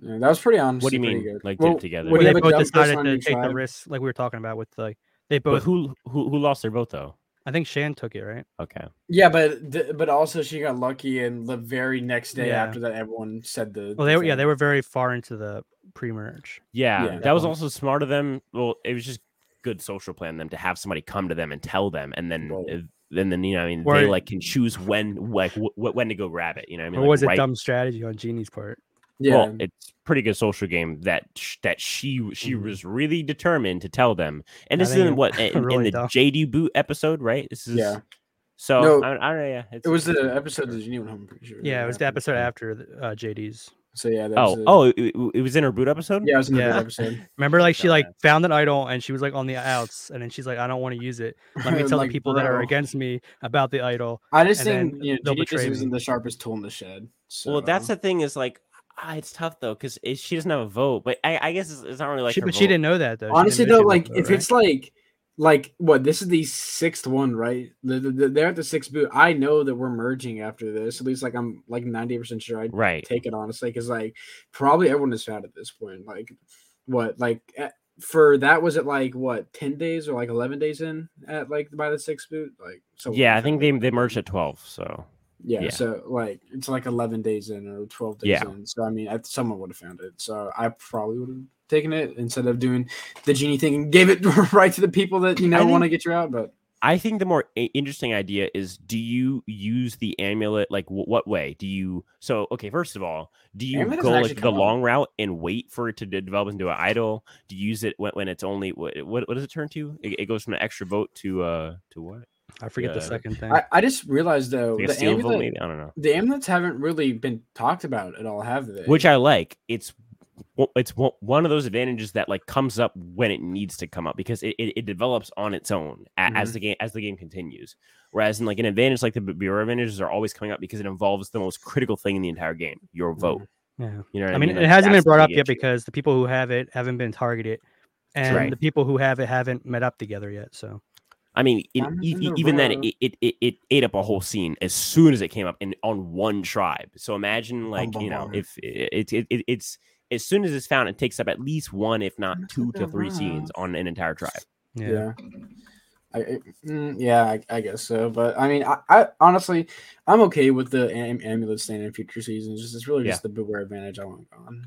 Yeah, that was pretty honest. What do you mean, Good. like, did it together? When Where they both decided to your take the tribe- risk, like we were talking about with like they but both. who who who lost their vote though I think Shan took it, right? okay Yeah, but th- but also she got lucky, and the very next day Yeah. after that, everyone said the. Well, they were yeah, they were very far into the pre-merge. Yeah, Yeah. that was also smart of them. Well, it was just good social plan them to have somebody come to them and tell them, and then Right. uh, then then you know I mean Or- they like can choose when like w- when to go grab it. You know what I mean? or Like, was it right- dumb strategy on Genie's part? Yeah, Well, it's pretty good social game that sh- that she she Mhm. was really determined to tell them. And this is in what in, in the dumb. JD boot episode, right? This is Yeah. So No, I, I don't know. Yeah, it's, it was the episode that you went home. I'm pretty sure. Yeah, it was the episode after the, uh, JD's. So yeah, that Oh, was the- oh, it, it- it was in her boot episode. yeah, it was in the Yeah. third episode. Remember, like she like found an idol and she was like on the outs, and then she's like, "I don't want to use it. Let me tell Like, the people that are against me about the idol." I just think then you know, they'll Genie just betray isn't the sharpest tool in the shed. So. Well, that's the thing is like, ah, it's tough though because she doesn't have a vote. But I, I guess it's, it's not really like. she, her but she didn't know that though. Honestly though, like vote, if right? it's like like what this is the sixth one, right? The, the, the- they're at the sixth boot. I know that we're merging after this. At least like I'm like ninety percent sure I'd right. take it honestly because like probably everyone is found at this point. Like what like at, for that was it like what ten days or like eleven days in at like by the sixth boot like so Yeah, I think they they merged at twelve. So yeah, yeah. so like it's like 11 days in or 12 days Yeah. in so i mean I, someone would have found it so i probably would have taken it instead of doing the genie thing and gave it right to the people that you know want to get you out but I think the more interesting idea is: Do you use the amulet? Like, wh- what way do you? So, okay, first of all, do you Amulet go like the come up. long route and wait for it to de- develop into an idol? Do you use it when, when it's only what, what? What does it turn to? It, it goes from an extra vote to uh to what? I forget the second thing. I, I just realized though the steel amulet, maybe I don't know. the amulets haven't really been talked about at all have they Which I like. It's one- it's one one of those advantages that like comes up when it needs to come up because it, it, it develops on its own a- as mm-hmm. the game as the game continues. Whereas in like an advantage like the B- beware advantages are always coming up because it involves the most critical thing in the entire game, your mm-hmm. vote. Yeah. You know, what I mean, Like, it hasn't been brought up yet because the people who have it haven't been targeted, and Right. the people who have it haven't met up together yet. So I mean, it, e- in e- even then, it, it, it, it ate up a whole scene as soon as it came up in on one tribe. So imagine, like you know, if it, it, it it's as soon as it's found, it takes up at least one, if not two to three scenes on an entire tribe. yeah, Yeah. I, I- mm, yeah, I, I guess so. But I mean, I, I honestly, I'm okay with the am- amulet staying in future seasons. Just it's really Yeah. just the beware advantage I want gone.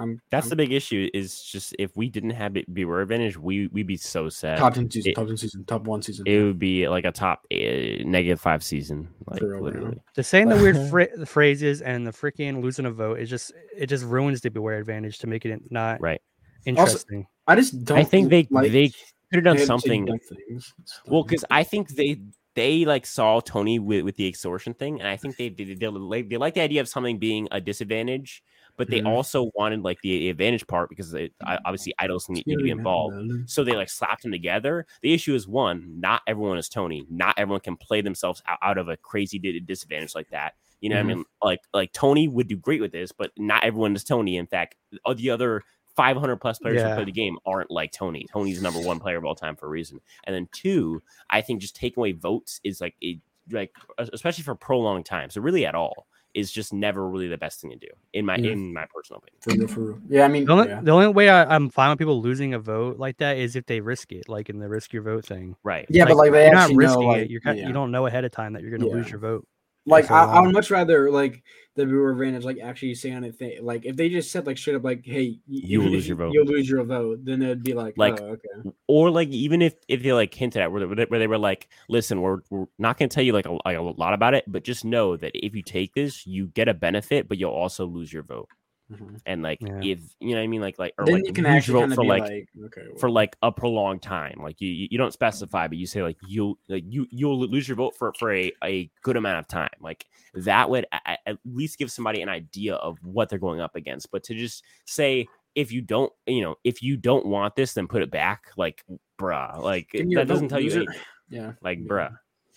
I'm That's I'm the big issue. Is just if we didn't have it beware advantage, we we'd be so sad. top ten season, it- top ten season, top one season. It would be like a top uh, negative five season, like For real, bro. literally. just saying the weird phra- the phrases and the freaking losing a vote is just it just ruins the beware advantage to make it not Right. interesting. I just don't. I think they like they could have done something. things. Well, because I think they they like saw Tony with, with the extortion thing, and I think they they, they, they, they like the idea of something being a disadvantage, but they Mhm. also wanted like the advantage part because they, obviously idols need, need to be involved. So they like slapped them together. The issue is one, not everyone is Tony. Not everyone can play themselves out, out of a crazy disadvantage like that. You know Mhm. what I mean? Like like Tony would do great with this, but not everyone is Tony. In fact, all the other 500 plus players who play the game aren't like Tony. Tony's number one player of all time for a reason. And then two, I think just taking away votes is like it like especially for prolonged time. So really at all is just never really the best thing to do in my Yeah. in my personal opinion. For real, for real. Yeah, I mean, The only, yeah. the only way I, I'm fine with people losing a vote like that is if they risk it, like in the risk your vote thing. Right. yeah, but like they you're not actually know, risking like, it. You're kind, yeah. you don't know ahead of time that you're going to lose your vote. Like I, I would much rather like the beware advantage like actually say on anything like if they just said like straight up like hey You will lose your vote. you'll lose your vote then it'd be like Like, oh, okay. or like even if if they like hinted at where they, where they were like listen we're, we're not going to tell you like a, like a lot about it but just know that if you take this you get a benefit but you'll also lose your vote Mhm. and like Yeah. if you know what i mean? Like like or then like you can actually kind of for like, like, okay for like a prolonged time. Like you you don't specify but you say like you'll like you you'll lose your vote for for a, a good amount of time. Like that would a- a- at least give somebody an idea of what they're going up against. But to just say if you don't you know if you don't want this then put it back like bruh like give me your that doesn't tell you anything yeah like bruh.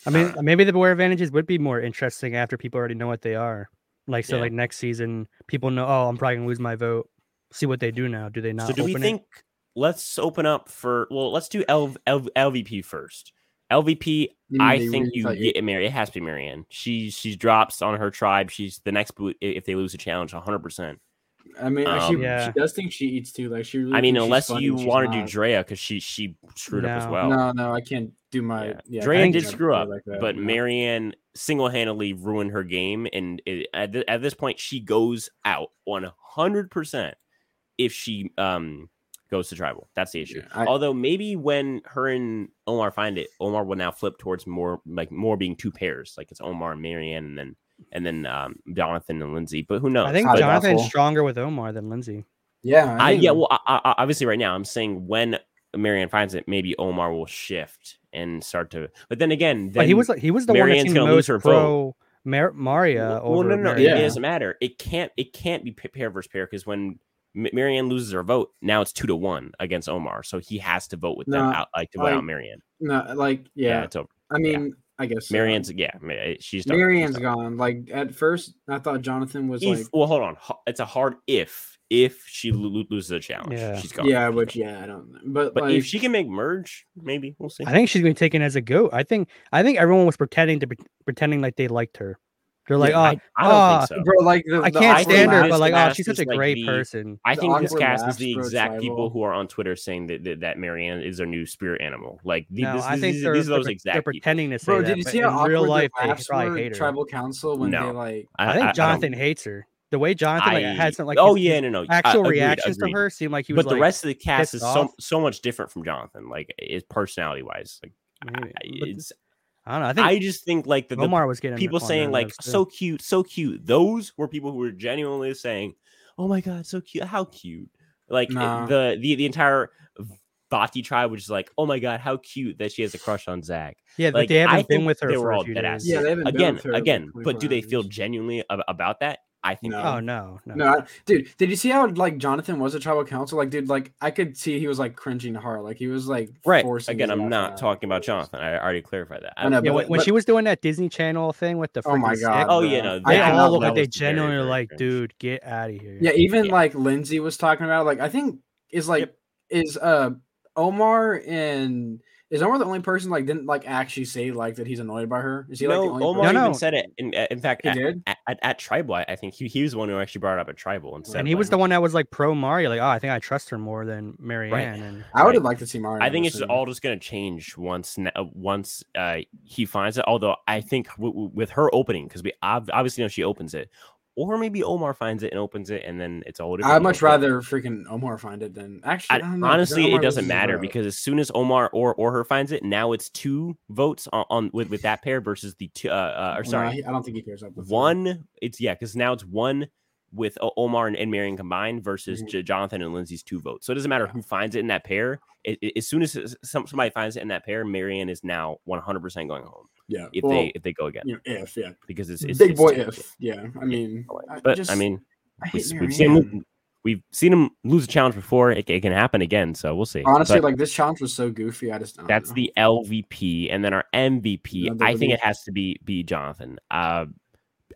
I mean, maybe the beware advantages would be more interesting after people already know what they are. Like, so Yeah. like next season, people know, oh, I'm probably gonna lose my vote. See what they do now. Do they not? so do we open it? think let's open up for well let's do L, L, lvp first lvp You mean I think you thought get Mary. It has to be Maryanne. She she drops on her tribe. She's the next boot if they lose a challenge, 100. percent I mean Um, she, Yeah. she does think she eats too like she really I mean, unless you want to do not. Drea because she she screwed up as well. no no I can't do my Yeah. yeah, Drea did screw up, like that, but no. Maryanne single handedly ruined her game, and it, at th- at this point, she goes out 100 percent if she um goes to tribal. That's the issue. Yeah, I- Although maybe when her and Omar find it, Omar will now flip towards more like more being two pairs, like it's Omar and Maryanne, and then and then um Jonathan and Lindsay. But who knows? I think Not Jonathan's doubtful. stronger with Omar than Lindsay. yeah I, think- yeah, well, I, I, obviously, right now I'm saying when Maryanne finds it, maybe Omar will shift and start to. But then again, then but he was he was the one that Maryanne's gonna lose her pro Mar- Maria well, over. no, no, no, it- Maryanne. it doesn't matter. It can't. It can't be pair versus pair because when M- Maryanne loses her vote, now it's two to one against Omar, so he has to vote with them out, like to vote I- out Maryanne. no like Yeah, yeah, it's over. I mean I guess so. Maryanne's yeah, eh, she's done. She's Maryanne's done. gone like at first I thought Jonathan was If, like well, hold on. It's a hard if if she lo- lo- loses a challenge. Yeah. she's gone. yeah She's which yeah I don't know but, But like if she can make merge, maybe we'll see. I think she's gonna be taken as a goat. I think I think everyone was pretending to be, pretending like they liked her. They're like, Yeah, oh, I, I don't ah, think so. bro like the, I the can't stand her, but like, oh, she's such a like great the- person. I think this cast is the exact people who are on Twitter saying that that, that Maryanne is their new spirit animal. Like the, No, this, I this- think these, they're, these are those they're, exact they're pretending to say Bro, that. did you see how in real awkward life the they probably hate her. tribal council when No. they like I think don't- Jonathan hates her. The way Jonathan like, I- had some like oh his- yeah, his no, no. actual agreed, reactions agreed. to her seemed like he was But the rest of the cast is so so much different from Jonathan. Like his personality wise, like I- but it's. I don't know. I think I just think like the, the Omar was getting people saying like nerves, too. so cute, so cute. Those were people who were genuinely saying, "Oh my god, so cute! How cute!" Like eh, Nah. the the the entire Vati tribe, which is like, "Oh my god, how cute that she has a crush on Zach." yeah, but like, they haven't been with her they for were a all dead ass. Yeah, they haven't been again, with her again. 24 But do they feel genuinely ab- about that? I think. No. Oh no, no. No, I, dude, did you see how like Jonathan was a tribal council? Like, dude, like I could see he was like cringing hard. Like he was like Right. forcing Again, I'm not out. talking about Jonathan. I already clarified that. I know, Yeah, but- when, when but- she was doing that Disney Channel thing with the Oh my god! stick, Oh, yeah, no, they I that- all look like they genuinely very like, cringe. dude, get out of here. Yeah, even Yeah. like Lindsay was talking about. Like I think is like Yep. is uh Omar and is Omar the only person like didn't like actually say like that he's annoyed by her? Is he like the only Omar No, person? no. even said it. In, uh, in fact, He at, did? at, at, at Tribal, I I think he, he was the one who actually brought up at Tribal and said, and he was the one that was like pro Marya, like, oh, I think I trust her more than Maryanne. And I would Right. have liked to see Marya. I think it's all just going to change once uh, once uh, he finds it. Although I think w- w- with her opening, because we ob- obviously know she opens it, or maybe Omar finds it and opens it, and then it's all. I'd much rather freaking Omar find it than actually. I- I know, honestly, it doesn't matter because as soon as Omar or or her finds it, now it's two votes on, on with with that pair versus the two. Uh, uh, or sorry, he- I don't think he cares about the third. one. It's yeah, because now it's one with Omar and, and Maryanne combined versus Mhm. J- Jonathan and Lindsay's two votes. So it doesn't matter who finds it in that pair. It, it- as soon as some, somebody finds it in that pair, Maryanne is now 100% going home Yeah, if well, they if they go again you know, if yeah, because it's, it's big it's boy two. if yeah. I mean, I But just- I mean, I we, we've seen Maryanne. him, we've seen him lose a challenge before. It, it can happen again, so we'll see. Honestly, But like this challenge was so goofy. I just don't that's know. the LVP, and then our MVP. Another I think belief. it has to be be Jonathan. Uh,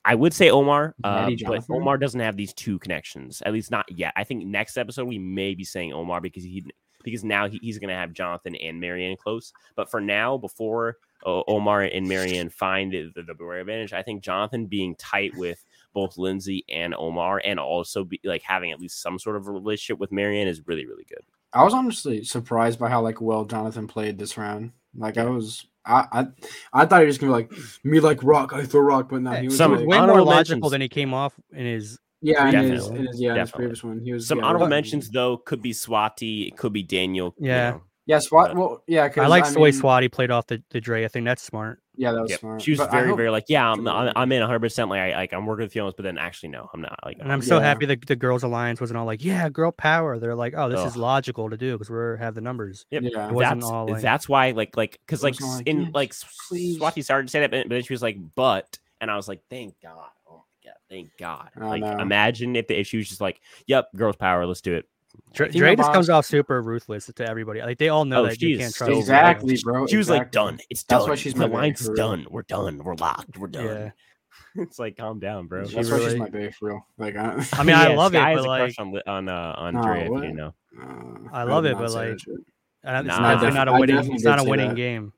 I would say Omar, uh, but Omar doesn't have these two connections. At least not yet. I think next episode we may be saying Omar because he because now he, he's going to have Jonathan and Maryanne close. But for now, before Omar and Maryanne find the, the, the beware advantage, I think Jonathan being tight with both Lindsay and Omar, and also be like having at least some sort of a relationship with Maryanne is really really good. I was honestly surprised by how like well Jonathan played this round. Like I was, I I, I thought he was gonna be like me like rock. I throw rock, but no, he was Some like, way more logical mentions. than he came off in his. yeah, in his, in his, yeah, in his previous one, he was Some yeah, honorable but- mentions though could be Swati, it could be Daniel. you Yeah. know. Yeah, Swat. Well, yeah, because I like the way mean, Swati played off the, the Dre. I think that's smart. Yeah, that was Yep. smart. She was But very, hope- very like, yeah, I'm, I'm, Yeah. I'm in 100. percent Like, I, like I'm working with feelings, but then actually, no, I'm not. Like, And I'm so happy that the girls' alliance wasn't all like, "Yeah, girl power." They're like, "Oh, this is logical to do because we're have the numbers." Yep. Yeah. It wasn't that's all like- that's why, like, like because like like, in like S- please." Swati started to say that, but but then she was like, but, and I was like, thank God, oh my God, thank God. I like, know. imagine if the issue was just like, yep, girls power, let's do it. Dre, Dre just comes off super ruthless to everybody. Like they all know Oh, that she you can't so trust. Exactly, She- bro. She was like, done. It's That's done. why she's the my babe, alliance is for real. done. We're done. We're locked. We're done. Yeah. it's like, calm down, bro. She That's why she's my babe for real. Like, I, I mean, I Yeah, love it, Sky but has like, on Li- on uh, on Dre. If you know. uh, I love would it, but, like, shit. it's Nah, not, I definitely def- not a I winning. It's not a winning game.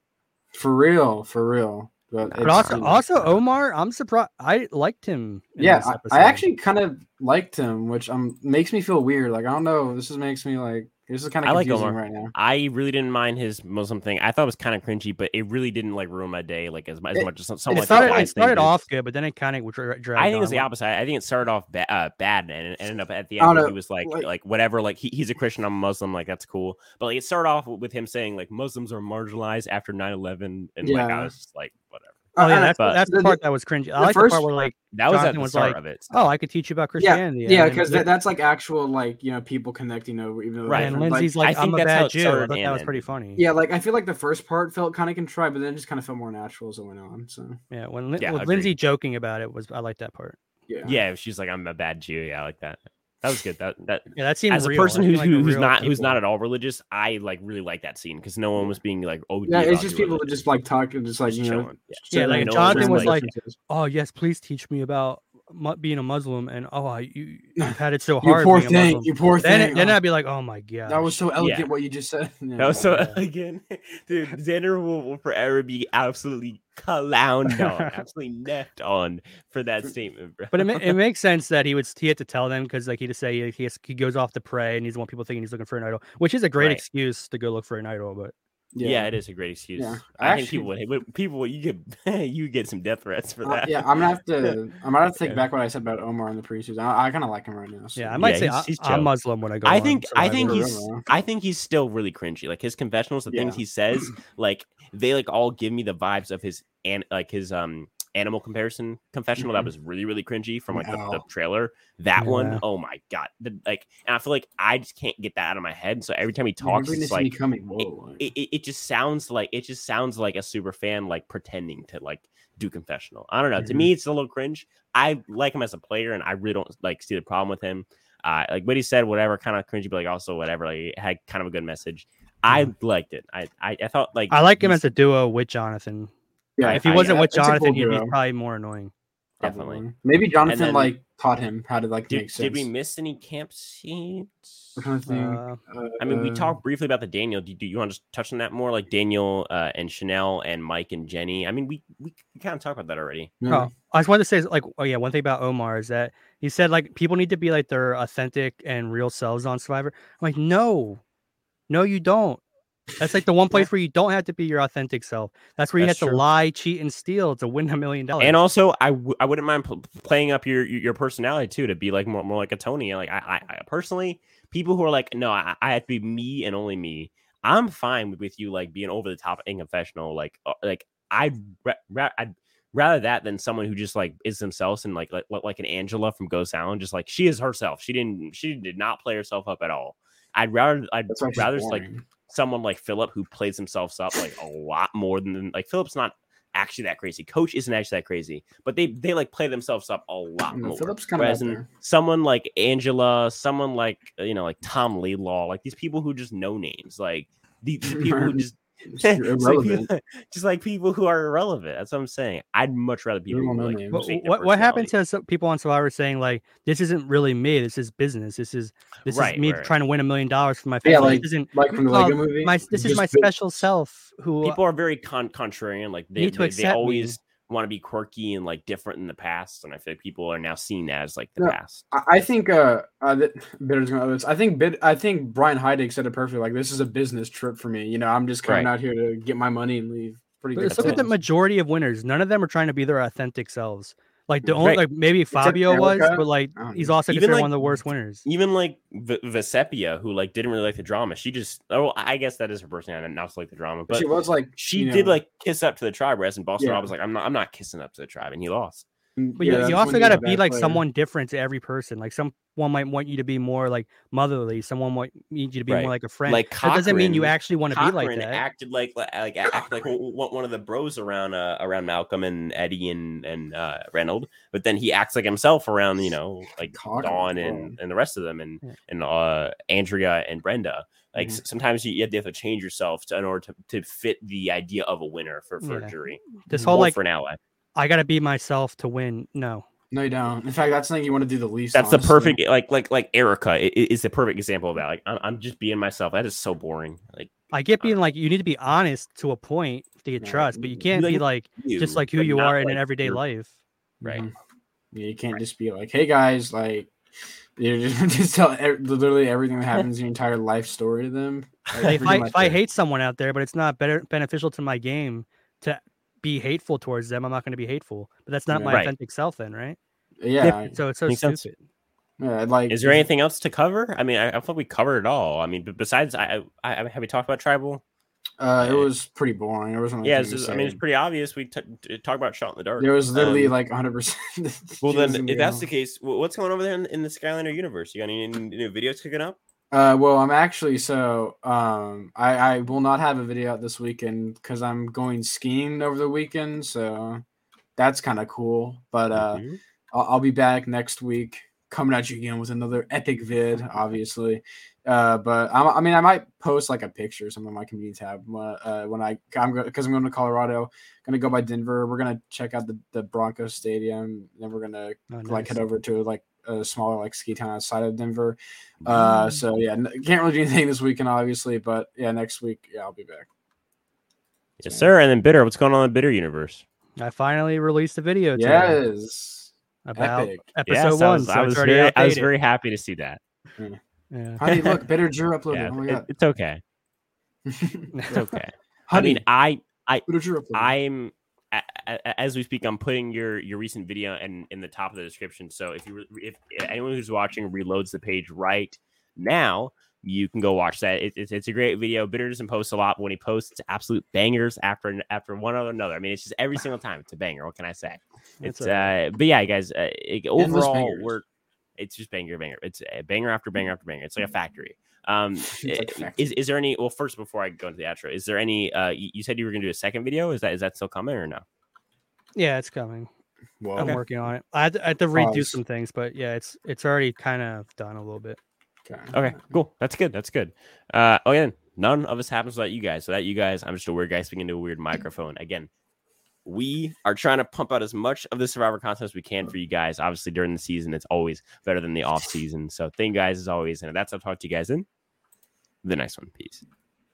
for real, for real. But, But also, also Omar, I'm surprised. I liked him. yeah, I. I actually kind of liked him, which um makes me feel weird. Like I don't know, this just makes me like this is kind of I like Omar. right now. I really didn't mind his Muslim thing. I thought it was kind of cringy, but it really didn't like ruin my day like as, as It- much as some. It some like started, it started off good, but then it kind of dragged. I think it was the opposite. I think it started off ba- uh, bad and it ended up at the end. know, He was like, like- like, whatever. Like he, he's a Christian, I'm a Muslim. Like that's cool. But like it started off with him saying like Muslims are marginalized after 9/11, and like I was just like, whatever. Oh yeah, Uh, that's but- that's the the- part that was cringy. I the like the first part where like, That was at the was start like, of it. oh, I could teach you about Christianity. yeah, and because then- that's like actual like you know people connecting over even though Right, and. Lindsay's I like, I'm a that's bad Jew. I thought that was pretty funny. yeah, like I feel like the first part felt kind of contrived, but then it just kind of felt more natural as it went on. So Yeah, when Lin- Yeah. Lindsay joking about it was I like that part. yeah, Yeah, she's like, I'm a bad Jew. Yeah, I like that. That was good. That that Yeah, that seemed as a real. person who's like who, who's real not who's not at all religious, I like really like that scene because no one was being like, oh, yeah. It's just people that just like talking, just like just you know. Yeah. Yeah, like, no Jonathan was like, differences. oh yes, please teach me about mu- being a Muslim, and oh, I, you, you've had it so you hard. poor being a thing, Muslim." you poor Then, thing. it, then Oh, I'd be like, oh my god, that was so elegant Yeah. what you just said. Yeah. That was so Yeah. again, dude. Xander will, will forever be absolutely clowned on, absolutely necked on for that statement, bro. But it, ma- it makes sense that he would he had to tell them because like he just say he, has, he goes off to pray and he doesn't want people thinking he's looking for an idol, which is a great Right. excuse to go look for an idol. But yeah. it is a great excuse. Yeah. I, I think people would would- people would- you get you get some death threats for Uh, that. yeah, I'm gonna have to. I'm gonna have to take Yeah. back what I said about Omar in the preseason. I, I kind of like him right now. So. yeah, I might Yeah, say he's- I, he's I'm. Muslim when I go. I on think I think he's real. I think he's still really cringy. Like his confessionals, the things he says, like they like all give me the vibes of his and like his um animal comparison confessional that Mhm. was really really cringy from like the, the trailer. That Yeah. one, oh my god! The, like, and I feel like I just can't get that out of my head. So every time he talks, it's to like. Whoa. it, it, it just sounds like it just sounds like a super fan like pretending to like do confessional. I don't know. To Mhm. me, it's a little cringe. I like him as a player, and I really don't like see the problem with him. Uh, like what he said, whatever, kind of cringy, but like also whatever. Like it had kind of a good message. I liked it. I I, I thought like I like him as a duo with Jonathan. Yeah, If he I- wasn't yeah, with it's cool Jonathan, he'd be probably more annoying. definitely. Probably. Maybe Jonathan then- like taught him how to like Did, make sense. did we miss any camp scenes? I'm trying to think. Uh, I mean, we Uh, talked briefly about the Daniel. Do, do you want to just touch on that more, like Daniel uh, and Chanel and Mike and Jenny? I mean, we we, we kind of talked about that already. yeah. Oh, I just wanted to say, like, oh yeah, one thing about Omar is that he said like people need to be like their authentic and real selves on Survivor. I'm like, no, no, you don't. That's like the one place where you don't have to be your authentic self. That's where you That's have to lie, cheat, and steal to win a million dollars. And also, I w- I wouldn't mind pl- playing up your your your personality too to be like more, more like a Tony. Like I, I, I personally, people who are like, no, I, I have to be me and only me. I'm fine with, with you like being over the top and confessional. Like uh, like I'd ra- ra- I'd rather that than someone who just like is themselves and like like like an Angela from Ghost Island, just like she is herself. She didn't she did not play herself up at all. I'd rather I'd That's why she's rather just, like boring. Someone like Philip who plays themselves up like a lot more than like Philip's not actually that crazy. Coach isn't actually that crazy, but they they like play themselves up a lot No, more. Philip's kind of Whereas in someone like Angela, someone like uh, you know like Tom Laidlaw, like these people who just know names, like the, these people who just just, like people, just like people who are irrelevant. That's what I'm saying. I'd much rather people don't who, know like. What, what, what happened to some people on Survivor saying like this isn't really me, this is business, this is this Right, is me right. trying to win a million dollars for my Yeah, family. like- this isn't like from the Oh, Lego movie. my this is my bit- special self who people are very con- contrarian. Like they, Need to they, they accept me. Always want to be quirky and like different in the past, and I feel like people are now seeing that as like the No, past. I I think uh, uh that Bitter's gonna this. I think Bit I think Brian Heidik said it perfectly. Like this is a business trip for me. You know, I'm just coming Right. out here to get my money and leave. Pretty But good. let's look at the majority of winners. None of them are trying to be their authentic selves. Like the only Right. like maybe Fabio was, Erika. but like he's also Even, considered like, one of the worst winners. Even like v- Vecepia, who like didn't really like the drama, she just oh I guess that is her personality, not to like the drama, but she was like she did know, like kiss up to the tribe. Whereas in Boston, Yeah. I was like, I'm not, I'm not kissing up to the tribe, and he lost. Mm, But yeah, you, that's you when also got to be like player. someone different to every person. Like someone might want you to be more like motherly. Someone might need you to be Right. more like a friend. Like that doesn't mean you actually want to be like Cochran that. acted like like like, acted like one one of the bros around uh, around Malcolm and Eddie and and uh, Reynolds, but then he acts like himself around you know like Cochran, Dawn bro. and and the rest of them and Yeah. and uh, Andrea and Brenda. Like Mhm. sometimes you, you have to change yourself to, in order to, to fit the idea of a winner for, for Yeah. a jury this or whole like for an ally. I got to be myself to win. No, No, you don't. In fact, that's something you want to do the least. That's the perfect like like like Erika i- i- is the perfect example of that. Like I'm, I'm just being myself. That is so boring. Like I get being like you need to be honest to a point to get Yeah, trust, but you you- can't be like like just like who you not, are in an everyday you're- life. Right. Mhm. Yeah, you can't just be like, "Hey guys," like you just, just tell e- literally everything that happens in your entire life story to them. Like, Like, if I if I hate someone out there, but it's not better beneficial to my game to be hateful towards them, I'm not going to be hateful. But that's not Yeah. my Right. authentic self, then, right? yeah, So it's so Makes sense. stupid. yeah, like Is there anything else to cover? I mean, I, I thought we covered it all. I mean, but besides, I, I, I have we talked about tribal? Uh, it was pretty boring. There wasn't. Yeah, anything it's just- I mean, it's pretty obvious. We t- t- talk about shot in the dark. There was literally Um, like 100. percent Well, then, if that's the case, what's going on over there in, in the Skylander universe? You got any, any new videos kicking up? Uh, well, I'm actually so um, I I will not have a video out this weekend because I'm going skiing over the weekend, so that's kind of cool. But uh, Mhm. I'll, I'll be back next week, coming at you again with another epic vid, obviously. Uh, but I, I mean, I might post like a picture or something on my community tab uh, uh, when I I'm going because I'm going to Colorado, gonna go by Denver. We're gonna check out the the Broncos Stadium, then we're gonna Oh, like head over to like a smaller like ski town outside of Denver. Uh, mm. so yeah, can't really do anything this weekend, obviously, but yeah, next week, yeah, I'll be back. yes, sir. And then bitter. What's going on in the bitter universe? I finally released a video today Yes, about epic. episode Yes, I one. was, so I was very, I was very happy to see that. Hmm. Yeah. Honey, look, Bitter Drew uploaded. Yeah, oh it- it's okay. It's okay. I Honey, mean, I Bitter Drew uploaded. I'm a- a- as we speak, I'm putting your your recent video in in the top of the description. So if you if anyone who's watching reloads the page right now, you can go watch that. It, it's, it's a great video. Bitter doesn't post a lot, but when he posts, it's absolute bangers after after one or another. I mean, it's just every single time it's a banger. What can I say? It's uh, but yeah, guys. Uh, it, overall, we're it's just banger, banger. It's a banger after banger after banger. It's like a factory. Um, like factory. is is there any? Well, first before I go into the outro, is there any? Uh, you, you said you were gonna do a second video. Is that is that still coming or no? Yeah, it's coming. Whoa. I'm working on it. I had to, I had to redo Pause. some things, but yeah, it's it's already kind of done a little bit. Okay. Okay, cool. That's good. That's good. Uh, oh yeah, none of this happens without you guys. So that you guys, I'm just a weird guy speaking into a weird microphone. Again, we are trying to pump out as much of the Survivor content as we can for you guys. Obviously, during the season, it's always better than the off season. So thank you guys as always, and that's I'll talk to you guys in the next one. Peace.